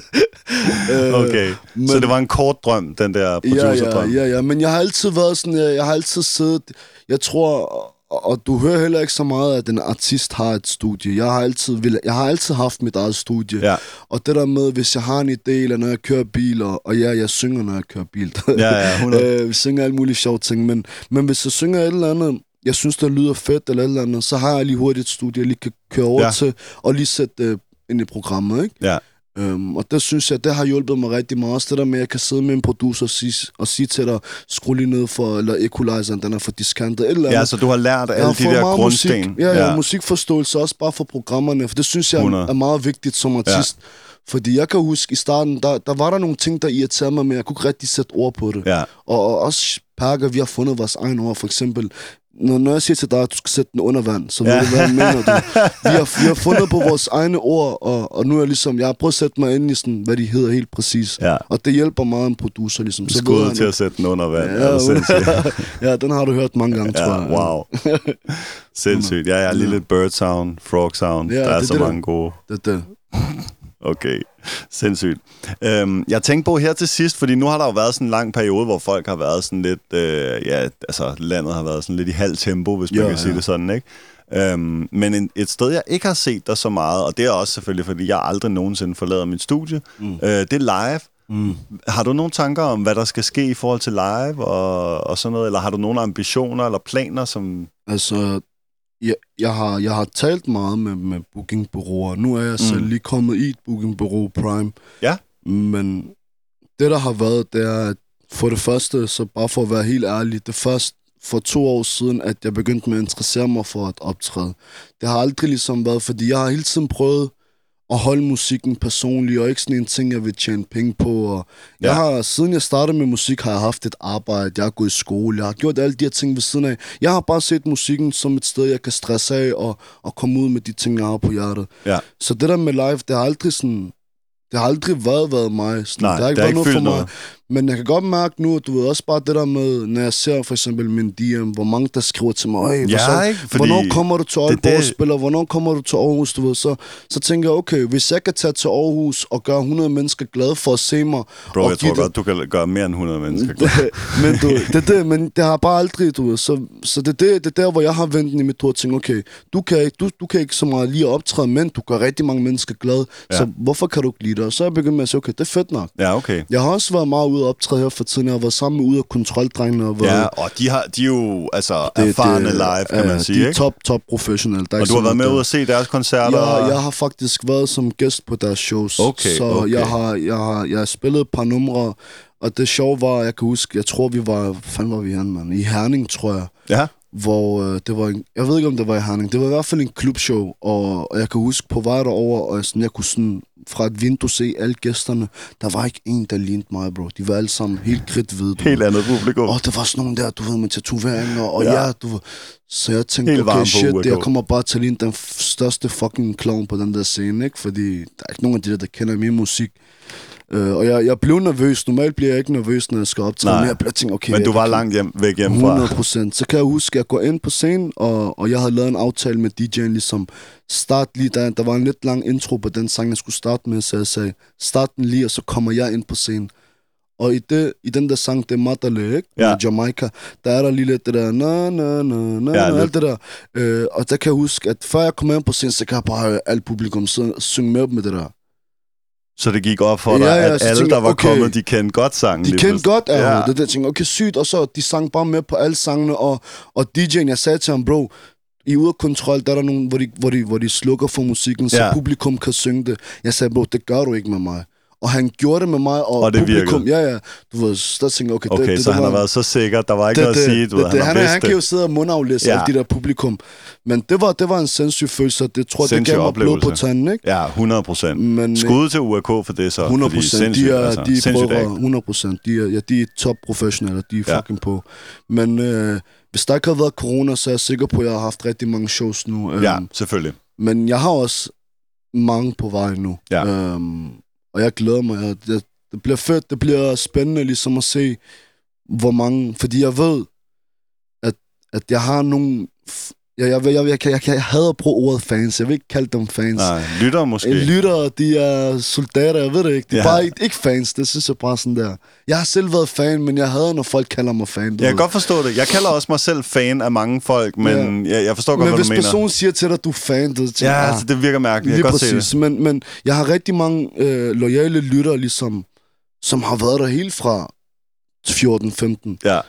Speaker 2: Øh,
Speaker 1: Okay, men, så det var en kort drøm, den der
Speaker 2: ja,
Speaker 1: producerdrøm?
Speaker 2: ja, ja, ja, men jeg har altid været sådan, jeg, jeg har altid siddet, jeg tror, og, og du hører heller ikke så meget, at en artist har et studie. Jeg har altid, vil, jeg har altid haft mit eget studie.
Speaker 1: Ja.
Speaker 2: Og det der med, hvis jeg har en idé, eller når jeg kører bil, og, og ja, jeg synger, når jeg kører bil.
Speaker 1: Ja, ja, 100. (laughs)
Speaker 2: øh, vi synger alle mulige sjove ting, men, men hvis jeg synger et eller andet, jeg synes, det lyder fedt eller et eller andet, så har jeg lige hurtigt et studie, jeg lige kan køre over
Speaker 1: Ja.
Speaker 2: til, og lige sætte det ind i programmet, ikke?
Speaker 1: Ja.
Speaker 2: Øhm, og det synes jeg, det har hjulpet mig rigtig meget. Også det der med, at jeg kan sidde med en producer og sige, og sige til dig, skru lige ned for, eller equalizeren, den er for diskantet, et eller andet.
Speaker 1: Ja, så du har lært alle de der grundsten.
Speaker 2: Musik, ja, ja, ja, musikforståelse også bare for programmerne, for det synes jeg
Speaker 1: 100.
Speaker 2: er meget vigtigt som artist. Ja. Fordi jeg kan huske, i starten, der, der var der nogle ting, der irriterede mig, men jeg kunne ikke rigtig sætte ord på det.
Speaker 1: Ja,
Speaker 2: Og, og også perker, vi har fundet vores egen ord. For eksempel, når, når jeg siger til dig, at du skal sætte den under vand, så ved
Speaker 1: Ja.
Speaker 2: du, hvad jeg mener. Du. (laughs) Vi, har, vi har fundet på vores egne ord, og, og nu er jeg ligesom, jeg har prøvet at sætte mig ind i sådan, hvad de hedder helt præcis.
Speaker 1: ja.
Speaker 2: Og det hjælper meget en producer, ligesom. Så
Speaker 1: Skud
Speaker 2: han-
Speaker 1: til at sætte den under vand.
Speaker 2: Ja,
Speaker 1: Ja, (laughs)
Speaker 2: ja, den har du hørt mange gange, tror (laughs)
Speaker 1: Ja,
Speaker 2: jeg.
Speaker 1: wow. Sindssygt. Ja, er lige lidt bird sound, frog sound.
Speaker 2: Ja,
Speaker 1: der er
Speaker 2: det er
Speaker 1: så
Speaker 2: det,
Speaker 1: mange gode.
Speaker 2: Det, det.
Speaker 1: Okay, sindssygt. Øhm, jeg tænkte på her til sidst, fordi nu har der jo været sådan en lang periode, hvor folk har været sådan lidt, øh, ja, altså landet har været sådan lidt i halv tempo, hvis man
Speaker 2: Ja,
Speaker 1: kan sige
Speaker 2: ja.
Speaker 1: det sådan, ikke? Øhm, men en, et sted, jeg ikke har set dig så meget, og det er også selvfølgelig, fordi jeg aldrig nogensinde forlader mit studie, mm. øh, det er live.
Speaker 2: Mm.
Speaker 1: Har du nogle tanker om, hvad der skal ske i forhold til live og, og sådan noget, eller har du nogle ambitioner eller planer, som...
Speaker 2: Altså, jeg, jeg, har, jeg har talt meget med, med bookingbureauer. Nu er jeg selv
Speaker 1: Mm.
Speaker 2: lige kommet i et bookingbureau Prime.
Speaker 1: Ja.
Speaker 2: Men det, der har været, det er, at for det første, så bare for at være helt ærlig, det først for to år siden, at jeg begyndte med at interessere mig for at optræde. Det har aldrig ligesom været, fordi jeg har hele tiden prøvet at holde musikken personlig, og ikke sådan en ting, jeg vil tjene penge på. Og
Speaker 1: Ja.
Speaker 2: jeg har, siden jeg startede med musik, har jeg haft et arbejde, jeg har gået i skole, jeg har gjort alle de her ting ved siden af. Jeg har bare set musikken som et sted, jeg kan stresse af og, og komme ud med de ting, jeg har på hjertet.
Speaker 1: Ja.
Speaker 2: Så det der med live, det har aldrig sådan... Det har aldrig været, været mig. Sådan,
Speaker 1: Nej,
Speaker 2: det har ikke
Speaker 1: det
Speaker 2: været
Speaker 1: ikke
Speaker 2: noget for mig.
Speaker 1: noget.
Speaker 2: Men jeg kan godt mærke nu, at du ved også bare det der med, når jeg ser for eksempel min DM, hvor mange der skriver til mig, Øj,
Speaker 1: Ja,
Speaker 2: så,
Speaker 1: ikke? Fordi
Speaker 2: hvornår kommer du til
Speaker 1: det-
Speaker 2: Aalborg og
Speaker 1: det-
Speaker 2: spiller, hvornår kommer du til Aarhus, du ved, så, så tænker jeg, okay, hvis jeg kan tage til Aarhus og gøre 100 mennesker glade for at se mig,
Speaker 1: Bro,
Speaker 2: og
Speaker 1: jeg tror
Speaker 2: det-
Speaker 1: godt, du kan gøre mere end 100 mennesker. glade. (laughs)
Speaker 2: men, du, det, er det, men det har bare aldrig, du ved, så, så det, er det, det er der, hvor jeg har vendt i mit hoved og tænkt, okay, du kan, ikke, du, du kan ikke så meget lige optræde, men du gør rigtig mange mennesker glade,
Speaker 1: ja.
Speaker 2: så hvorfor kan du ikke lide det? Og så er jeg begyndt med at sige, okay, det er fedt nok.
Speaker 1: Ja, okay.
Speaker 2: Jeg har også været meget ude at optræde her for tiden. Jeg været sammen med ude af kontroldrengene. Og været,
Speaker 1: Ja, og de, har, de er jo altså erfarne live, kan man sige,
Speaker 2: De er
Speaker 1: ikke?
Speaker 2: top, top professionelle. Der er
Speaker 1: Og du har været med ud og se deres koncerter? og-
Speaker 2: jeg, jeg har faktisk været som gæst på deres shows.
Speaker 1: Okay,
Speaker 2: så
Speaker 1: okay.
Speaker 2: Jeg, har, jeg, har, jeg har spillet et par numre, og det sjove var, jeg kan huske, jeg tror, vi var, fanden var vi henne, mand? I Herning, tror jeg
Speaker 1: Ja,
Speaker 2: hvor øh, det var en, jeg ved ikke om det var i Herning, det var i hvert fald en klubshow, og, og jeg kan huske på vej derover, og sådan, jeg kunne sådan fra et vindue se alle gæsterne, der var ikke en, der lignede mig, bro. De var alle sammen helt kridthvide. du
Speaker 1: helt andet publikum.
Speaker 2: Og der var sådan nogle der, du ved, med tatoveringer, og
Speaker 1: Ja.
Speaker 2: ja, du ved. Så jeg tænkte,
Speaker 1: Helt
Speaker 2: okay, shit,
Speaker 1: URK.
Speaker 2: jeg kommer bare til at ligne den største fucking clown på den der scene, ikke? Fordi der er ikke nogen af de der, der kender min musik. Uh, og jeg, jeg blev nervøs. Normalt bliver jeg ikke nervøs, når jeg skal optræde,
Speaker 1: Nej.
Speaker 2: men jeg blev tænkt, okay...
Speaker 1: Men du var
Speaker 2: kan-
Speaker 1: langt hjem, væk hjemmefra.
Speaker 2: 100 procent. Så kan jeg huske, at jeg går ind på scenen, og, og jeg havde lavet en aftale med DJ'en, ligesom start lige, der, der var en lidt lang intro på den sang, jeg skulle starte med, så jeg sagde, start den lige, og så kommer jeg ind på scenen. Og i, det, i den der sang, det er Matale, ikke?
Speaker 1: Ja.
Speaker 2: Med Jamaica, der er der lige lidt det der, na, na, na, na,
Speaker 1: Ja,
Speaker 2: alt det der. Øh, og der kan jeg huske, at før jeg kom ind på scenen, så kan jeg bare høre alt publikum synge med med det der.
Speaker 1: Så det gik op for dig,
Speaker 2: Ja, ja,
Speaker 1: at alle,
Speaker 2: tænkte
Speaker 1: der var
Speaker 2: okay.
Speaker 1: kommet, de kendte godt sangen.
Speaker 2: De kendte
Speaker 1: pludselig.
Speaker 2: godt af
Speaker 1: Ja.
Speaker 2: ja. det. Der tænkte, okay, sygt. Og så de sang bare med på alle sangene. Og, og DJ'en, jeg sagde til ham, bro, i ude af kontrol, der er der nogen, hvor de, hvor de, hvor de slukker for musikken, så
Speaker 1: Ja.
Speaker 2: ja. publikum kan synge det. Jeg sagde, bro, det gør du ikke med mig. Og han gjorde det med mig, og,
Speaker 1: Og det
Speaker 2: publikum,
Speaker 1: virkede.
Speaker 2: ja, ja. Du ved, så tænkte jeg, okay,
Speaker 1: Okay,
Speaker 2: det, det,
Speaker 1: så
Speaker 2: det
Speaker 1: han
Speaker 2: var,
Speaker 1: har været så sikker, der var ikke
Speaker 2: det,
Speaker 1: noget
Speaker 2: det,
Speaker 1: at sige, du
Speaker 2: det,
Speaker 1: ved,
Speaker 2: det,
Speaker 1: han,
Speaker 2: han,
Speaker 1: har
Speaker 2: er-
Speaker 1: vidst
Speaker 2: han kan
Speaker 1: det.
Speaker 2: jo sidde og mundaflæse
Speaker 1: Ja.
Speaker 2: ja. alle de der publikum. Men det var, det var en sindssyg følelse, det tror jeg, det gav mig blod på tanden, ikke?
Speaker 1: Ja, 100 procent.
Speaker 2: Men,
Speaker 1: Skud til URK for det så.
Speaker 2: 100
Speaker 1: fordi
Speaker 2: procent. De er,
Speaker 1: altså.
Speaker 2: de er
Speaker 1: act.
Speaker 2: 100 procent. De er, ja, de er top professionelle, de er
Speaker 1: Ja.
Speaker 2: fucking på. Men øh, hvis der ikke havde været corona, så er jeg sikker på, at jeg har haft rigtig mange shows nu. Øhm,
Speaker 1: Ja, selvfølgelig.
Speaker 2: Men jeg har også mange på vej nu.
Speaker 1: Ja.
Speaker 2: Øhm, og jeg glæder mig. Jeg, jeg, det bliver fedt, det bliver spændende ligesom at se, hvor mange... Fordi jeg ved, at, at jeg har nogle jeg, jeg, jeg, jeg, jeg, jeg, jeg hader at bruge ordet fans. Jeg vil ikke kalde dem fans.
Speaker 1: Nej, lytter måske.
Speaker 2: En lytter, de er soldater, jeg ved det ikke. De er
Speaker 1: Ja.
Speaker 2: ja. bare ikke, ikke fans, det synes jeg bare sådan der. Jeg har selv været fan, men jeg hader, når folk kalder mig fan.
Speaker 1: Jeg
Speaker 2: ved.
Speaker 1: kan godt forstå det. Jeg kalder også mig selv fan af mange folk, men jeg, jeg forstår godt,
Speaker 2: men
Speaker 1: hvad
Speaker 2: hvis
Speaker 1: du mener.
Speaker 2: personen siger til dig, at du er fan, det tænker
Speaker 1: Ja, altså, det virker mærkeligt. Jeg kan godt se det.
Speaker 2: Men, men jeg har rigtig mange øh, lojale lyttere, ligesom, som har været der helt fra 14-15.
Speaker 1: Ja.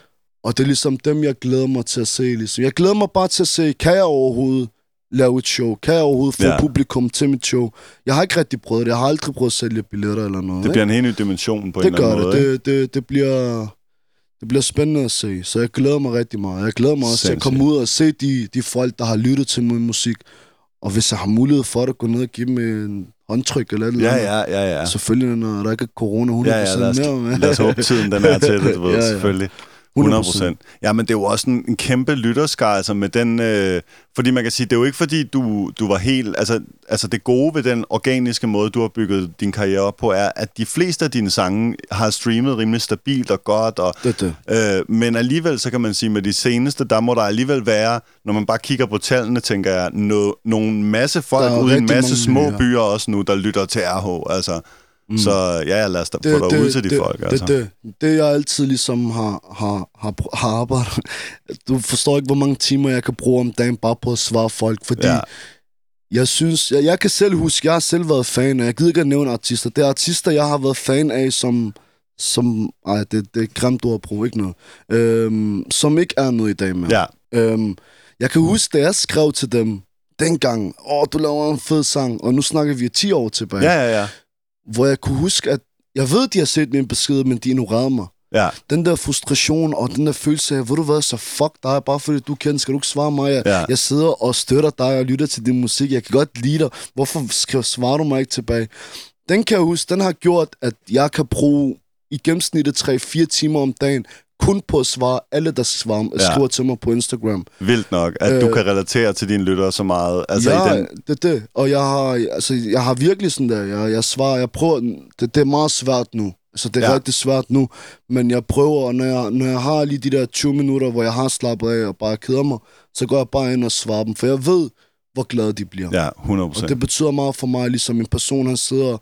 Speaker 2: Og det er ligesom dem, jeg glæder mig til at se. Ligesom. Jeg glæder mig bare til at se, kan jeg overhovedet lave et show? Kan jeg overhovedet få
Speaker 1: Ja.
Speaker 2: publikum til mit show? Jeg har ikke rigtig prøvet det. Jeg har aldrig prøvet at sælge billetter eller noget.
Speaker 1: Det bliver en helt ny dimension på
Speaker 2: det
Speaker 1: en eller
Speaker 2: gør
Speaker 1: anden
Speaker 2: det.
Speaker 1: måde.
Speaker 2: Det, det, det, bliver, det bliver spændende at se. Så jeg glæder mig rigtig meget. Jeg glæder mig også til at komme
Speaker 1: Sindssygt.
Speaker 2: ud og se de, de folk, der har lyttet til min musik. Og hvis jeg har mulighed for det, gå ned og give dem en håndtryk eller et eller
Speaker 1: Ja, ja, ja, ja.
Speaker 2: Selvfølgelig, når der ikke er corona 100%
Speaker 1: Ja, ja, lad os,
Speaker 2: mere. men-
Speaker 1: lad os håbe, tiden den er til det, du (laughs) ved,
Speaker 2: Ja, ja.
Speaker 1: selvfølgelig. 100 procent. Ja, men det er jo også en, en kæmpe lytterskar, altså med den... Øh, fordi man kan sige, det er jo ikke fordi, du, du var helt... Altså, altså det gode ved den organiske måde, du har bygget din karriere op på, er, at de fleste af dine sange har streamet rimelig stabilt og godt, og,
Speaker 2: Det det.
Speaker 1: øh, men alligevel, så kan man sige, med de seneste, der må der alligevel være, når man bare kigger på tallene, tænker jeg, no, nogle masse folk ude i en masse små byer også nu, der lytter til RH, altså... Mm. Så ja, lad os da
Speaker 2: det,
Speaker 1: få dig ud til de
Speaker 2: det,
Speaker 1: folk,
Speaker 2: det,
Speaker 1: altså.
Speaker 2: det, det, jeg altid ligesom har, har, har, har arbejdet. Du forstår ikke, hvor mange timer jeg kan bruge om dagen bare på at svare folk, fordi
Speaker 1: Ja.
Speaker 2: jeg synes, jeg, jeg kan selv huske, jeg har selv været fan af, jeg gider ikke at nævne artister, det er artister, jeg har været fan af, som, som ej, det, det er grimt ord at bruge, ikke noget, øhm, som ikke er noget i dag med.
Speaker 1: Ja,
Speaker 2: Øhm, jeg kan huske, da jeg skrev til dem dengang, åh, du laver en fed sang, og nu snakker vi 10 år tilbage
Speaker 1: ja, ja, ja.
Speaker 2: Hvor jeg kunne huske, at jeg ved, de har set min besked, men de ignorerede mig.
Speaker 1: ja.
Speaker 2: Den der frustration og den der følelse af, ved du hvad, så fuck dig, bare fordi du kender, skal du ikke svare mig? Jeg,
Speaker 1: Ja.
Speaker 2: jeg sidder og støtter dig og lytter til din musik, jeg kan godt lide dig, hvorfor skal, svarer du mig ikke tilbage? Den kan jeg huske, den har gjort, at jeg kan bruge i gennemsnittet 3-4 timer om dagen, kun på at svare alle, der svarer,
Speaker 1: Ja.
Speaker 2: skriver til mig på Instagram.
Speaker 1: Vildt nok, at øh, du kan relatere til dine lyttere så meget. Altså
Speaker 2: ja,
Speaker 1: i den,
Speaker 2: det er det. Og jeg har, altså, jeg har virkelig sådan der, jeg, jeg svarer, jeg prøver, det, det er meget svært nu. Altså, det er
Speaker 1: Ja.
Speaker 2: rigtig svært nu, men jeg prøver, og når jeg, når jeg har lige de der 20 minutter, hvor jeg har slappet af og bare keder mig, så går jeg bare ind og svarer dem, for jeg ved, hvor glade de bliver.
Speaker 1: ja, 100
Speaker 2: Og
Speaker 1: procent.
Speaker 2: det betyder meget for mig, ligesom en person, han sidder,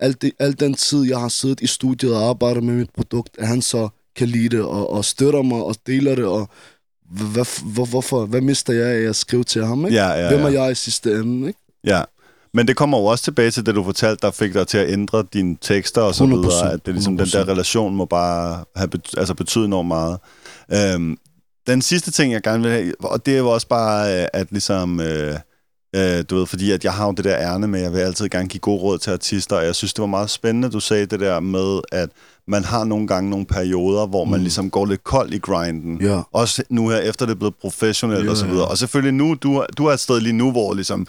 Speaker 2: alt, det, alt den tid, jeg har siddet i studiet og arbejdet med mit produkt, at han så kan lide det, og, og støtter mig, og deler det, og hvad, hvor, hvorfor, hvad mister jeg af at skrive til ham, ikke?
Speaker 1: Ja, ja,
Speaker 2: Hvem er
Speaker 1: ja.
Speaker 2: jeg i sidste ende, ikke?
Speaker 1: ja. Men det kommer jo også tilbage til det, du fortalte, der fik dig til at ændre dine tekster og så
Speaker 2: 100%,
Speaker 1: videre. At det ligesom, den der
Speaker 2: 100%.
Speaker 1: relation må bare have bet- altså betyde enormt meget. Øhm, den sidste ting, jeg gerne vil have, og det er jo også bare, øh, at ligesom... Øh, Øh, du ved, fordi at jeg har jo det der ærne med, at jeg vil altid gerne give gode råd til artister, og jeg synes, det var meget spændende, du sagde det der med, at man har nogle gange nogle perioder, hvor man
Speaker 2: Mm.
Speaker 1: ligesom går lidt kold i grinden.
Speaker 2: Ja.
Speaker 1: Også nu her, efter det er blevet professionelt
Speaker 2: Ja,
Speaker 1: og så videre.
Speaker 2: ja.
Speaker 1: Og selvfølgelig nu, du, du er et sted lige nu, hvor ligesom,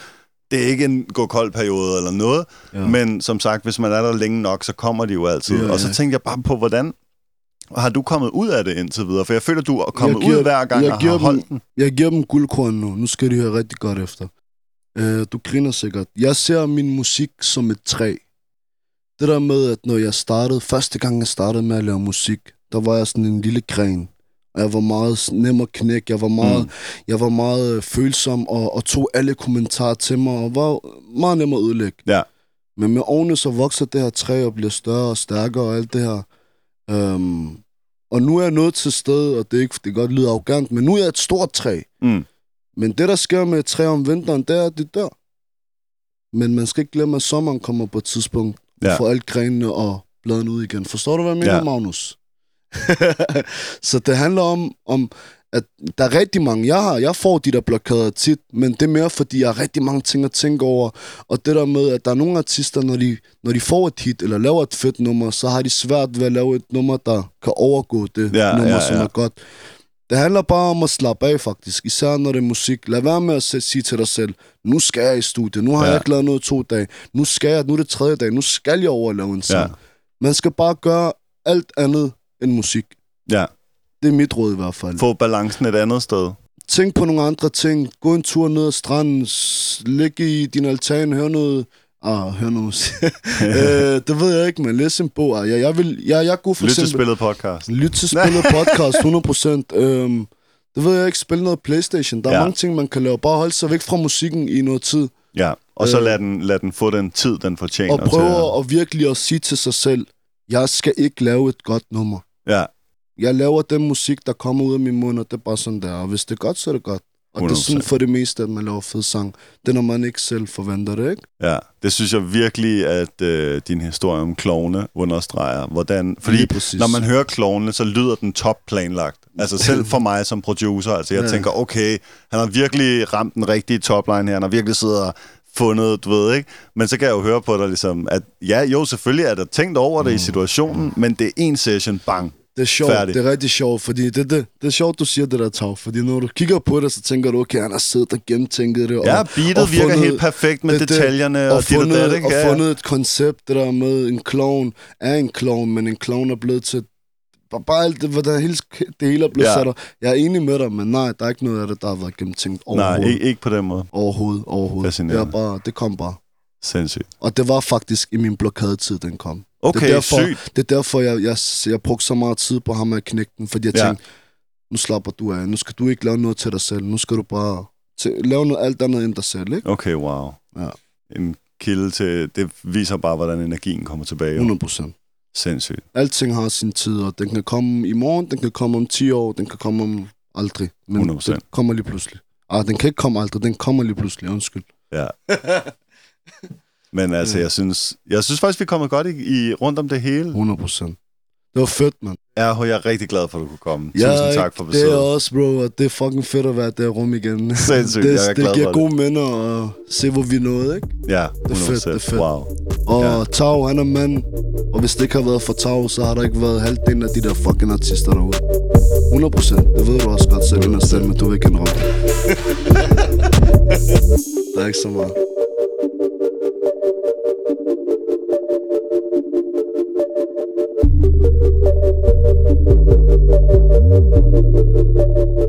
Speaker 1: det er ikke en gå kold periode eller noget, ja.
Speaker 2: Ja.
Speaker 1: men som sagt, hvis man er der længe nok, så kommer de jo altid.
Speaker 2: Ja,
Speaker 1: Og så
Speaker 2: ja.
Speaker 1: tænkte jeg bare på, hvordan har du kommet ud af det indtil videre? For jeg føler, du er kommet
Speaker 2: Jeg giver-
Speaker 1: ud hver gang
Speaker 2: jeg
Speaker 1: og
Speaker 2: giver
Speaker 1: har
Speaker 2: dem-
Speaker 1: holdt den.
Speaker 2: Jeg giver dem guldkorn nu. Nu skal de høre rigtig godt efter. Uh, du griner sikkert. Jeg ser min musik som et træ. Det der med, at når jeg startede, første gang jeg startede med at lave musik, der var jeg sådan en lille gren. Og jeg var meget nem at knække. Jeg var meget,
Speaker 1: Mm.
Speaker 2: mm. jeg var meget øh, følsom og, og tog alle kommentarer til mig og var meget nem at ødelægge.
Speaker 1: Ja.
Speaker 2: Men med årene så vokser det her træ og bliver større og stærkere og alt det her. Um, og nu er jeg nået til sted, og det er ikke, det kan godt lyde arrogant, men nu er jeg et stort træ.
Speaker 1: Mm.
Speaker 2: Men det, der sker med et træ om vinteren, det er, at det dør. Men man skal ikke glemme, at sommeren kommer på et tidspunkt,
Speaker 1: Ja.
Speaker 2: for alt grenene og bladene ud igen. Forstår du, hvad jeg mener,
Speaker 1: Ja.
Speaker 2: Magnus? (laughs) så det handler om, om, at der er rigtig mange, jeg har, jeg får de der blokader tit, men det er mere, fordi jeg har rigtig mange ting at tænke over, og det der med, at der er nogle artister, når de, når de får et hit, eller laver et fedt nummer, så har de svært ved at lave et nummer, der kan overgå det
Speaker 1: Ja,
Speaker 2: nummer,
Speaker 1: ja,
Speaker 2: som
Speaker 1: ja.
Speaker 2: er godt. Det handler bare om at slappe af, faktisk. Især når det er musik. Lad være med at sige til dig selv, nu skal jeg i studiet, nu har
Speaker 1: Ja.
Speaker 2: jeg ikke lavet noget to dage, nu skal jeg, nu er det tredje dag, nu skal jeg over lave en sang.
Speaker 1: Ja.
Speaker 2: Man skal bare gøre alt andet end musik.
Speaker 1: Ja.
Speaker 2: Det er mit råd i hvert fald.
Speaker 1: Få balancen et andet sted.
Speaker 2: Tænk på nogle andre ting. Gå en tur ned ad stranden. Læg i din altan. Hør noget. Ah, hør noget. (laughs) øh, det ved jeg ikke, men læs en bog. Ah, Jeg, jeg, vil, jeg, jeg er god for
Speaker 1: Lyt til spillet podcast.
Speaker 2: Lyt til spillet (laughs) podcast, 100%. Øhm, Det ved jeg ikke, spille noget Playstation. Der er
Speaker 1: Ja.
Speaker 2: mange ting, man kan lave. Bare holde sig væk fra musikken i noget tid.
Speaker 1: Ja, og så
Speaker 2: Øh.
Speaker 1: lad den, lad den få den tid, den fortjener.
Speaker 2: Og prøve
Speaker 1: til,
Speaker 2: at virkelig at sige til sig selv, jeg skal ikke lave et godt nummer.
Speaker 1: Ja,
Speaker 2: Jeg laver den musik, der kommer ud af min mund, og det er bare sådan der. Og hvis det er godt, så er det godt. Og det er sådan
Speaker 1: 100%.
Speaker 2: for det meste, at man laver fed sang. Det er, når man ikke selv forventer det, ikke?
Speaker 1: ja. Det synes jeg virkelig, at øh, din historie om klovne understreger. Hvordan, fordi når man hører klovne, så lyder den top planlagt. Altså (laughs) selv for mig som producer, altså jeg
Speaker 2: Ja.
Speaker 1: tænker, okay, han har virkelig ramt den rigtige topline her. Han har virkelig siddet og fundet, du ved ikke? Men så kan jeg jo høre på dig ligesom, at ja, jo, selvfølgelig er der tænkt over
Speaker 2: Mm.
Speaker 1: det i situationen, men det er en session, bang.
Speaker 2: Det er sjovt,
Speaker 1: Færdig.
Speaker 2: det er rigtig sjovt, fordi det, det, det er sjovt, du siger det der, Tav. Fordi når du kigger på det, så tænker du, okay, han har siddet og gennemtænket det.
Speaker 1: Ja,
Speaker 2: og,
Speaker 1: beatet
Speaker 2: og
Speaker 1: virker
Speaker 2: fundet-
Speaker 1: helt perfekt med
Speaker 2: det- det-
Speaker 1: detaljerne og,
Speaker 2: og fundet,
Speaker 1: dat, ikke?
Speaker 2: og
Speaker 1: Ja, ja.
Speaker 2: fundet et koncept, det der med en clown er en clown, men en clown er blevet til bare, bare alt det, hvordan hele, det hele er blevet
Speaker 1: Ja.
Speaker 2: ja. sat op. Jeg er enig med dig, men nej, der er ikke noget af det, der har været gennemtænkt
Speaker 1: Nej,
Speaker 2: overhovedet.
Speaker 1: ikke, ikke på den måde.
Speaker 2: Overhovedet, overhovedet. Det, er bare, det kom bare.
Speaker 1: Sindssygt.
Speaker 2: Og det var faktisk i min blokadetid, den kom.
Speaker 1: Okay,
Speaker 2: det er derfor,
Speaker 1: sygt.
Speaker 2: Det er derfor, jeg, jeg, jeg brugte så meget tid på ham at knække den, fordi jeg
Speaker 1: Ja.
Speaker 2: tænkte, nu slapper du af. Nu skal du ikke lave noget til dig selv. Nu skal du bare til, lave noget alt andet end dig selv, ikke?
Speaker 1: Okay, wow.
Speaker 2: Ja.
Speaker 1: En kilde til... Det viser bare, hvordan energien kommer tilbage. jo.
Speaker 2: 100 procent.
Speaker 1: Sindssygt.
Speaker 2: Alting har sin tid, og den kan komme i morgen, den kan komme om 10 år, den kan komme om aldrig. Men
Speaker 1: 100%.
Speaker 2: den kommer lige pludselig. Ah, den kan ikke komme aldrig, den kommer lige pludselig, undskyld.
Speaker 1: Ja. (laughs) Men altså,
Speaker 2: Ja.
Speaker 1: jeg synes, jeg synes faktisk, vi kommet godt i, i rundt om det hele.
Speaker 2: 100 procent. Det var fedt, mand.
Speaker 1: Ja, jeg er rigtig glad for, at du kunne komme.
Speaker 2: Ja,
Speaker 1: Tusind tak for
Speaker 2: Det er
Speaker 1: besøget.
Speaker 2: også, bro, og det er fucking fedt at være der rum igen. (laughs)
Speaker 1: Sindssygt,
Speaker 2: det,
Speaker 1: jeg er glad
Speaker 2: det giver
Speaker 1: for
Speaker 2: gode minder at se, hvor vi nåede, ikke?
Speaker 1: Ja, 100%.
Speaker 2: Det er fedt, det er fedt.
Speaker 1: Wow.
Speaker 2: Og
Speaker 1: Ja.
Speaker 2: Tau, han er mand. Og hvis det ikke har været for Tau, så har der ikke været halvdelen af de der fucking artister derude. 100 procent. Det ved du også godt selv men du vil ikke indrømme det. (laughs) der er ikke så meget. Thank you.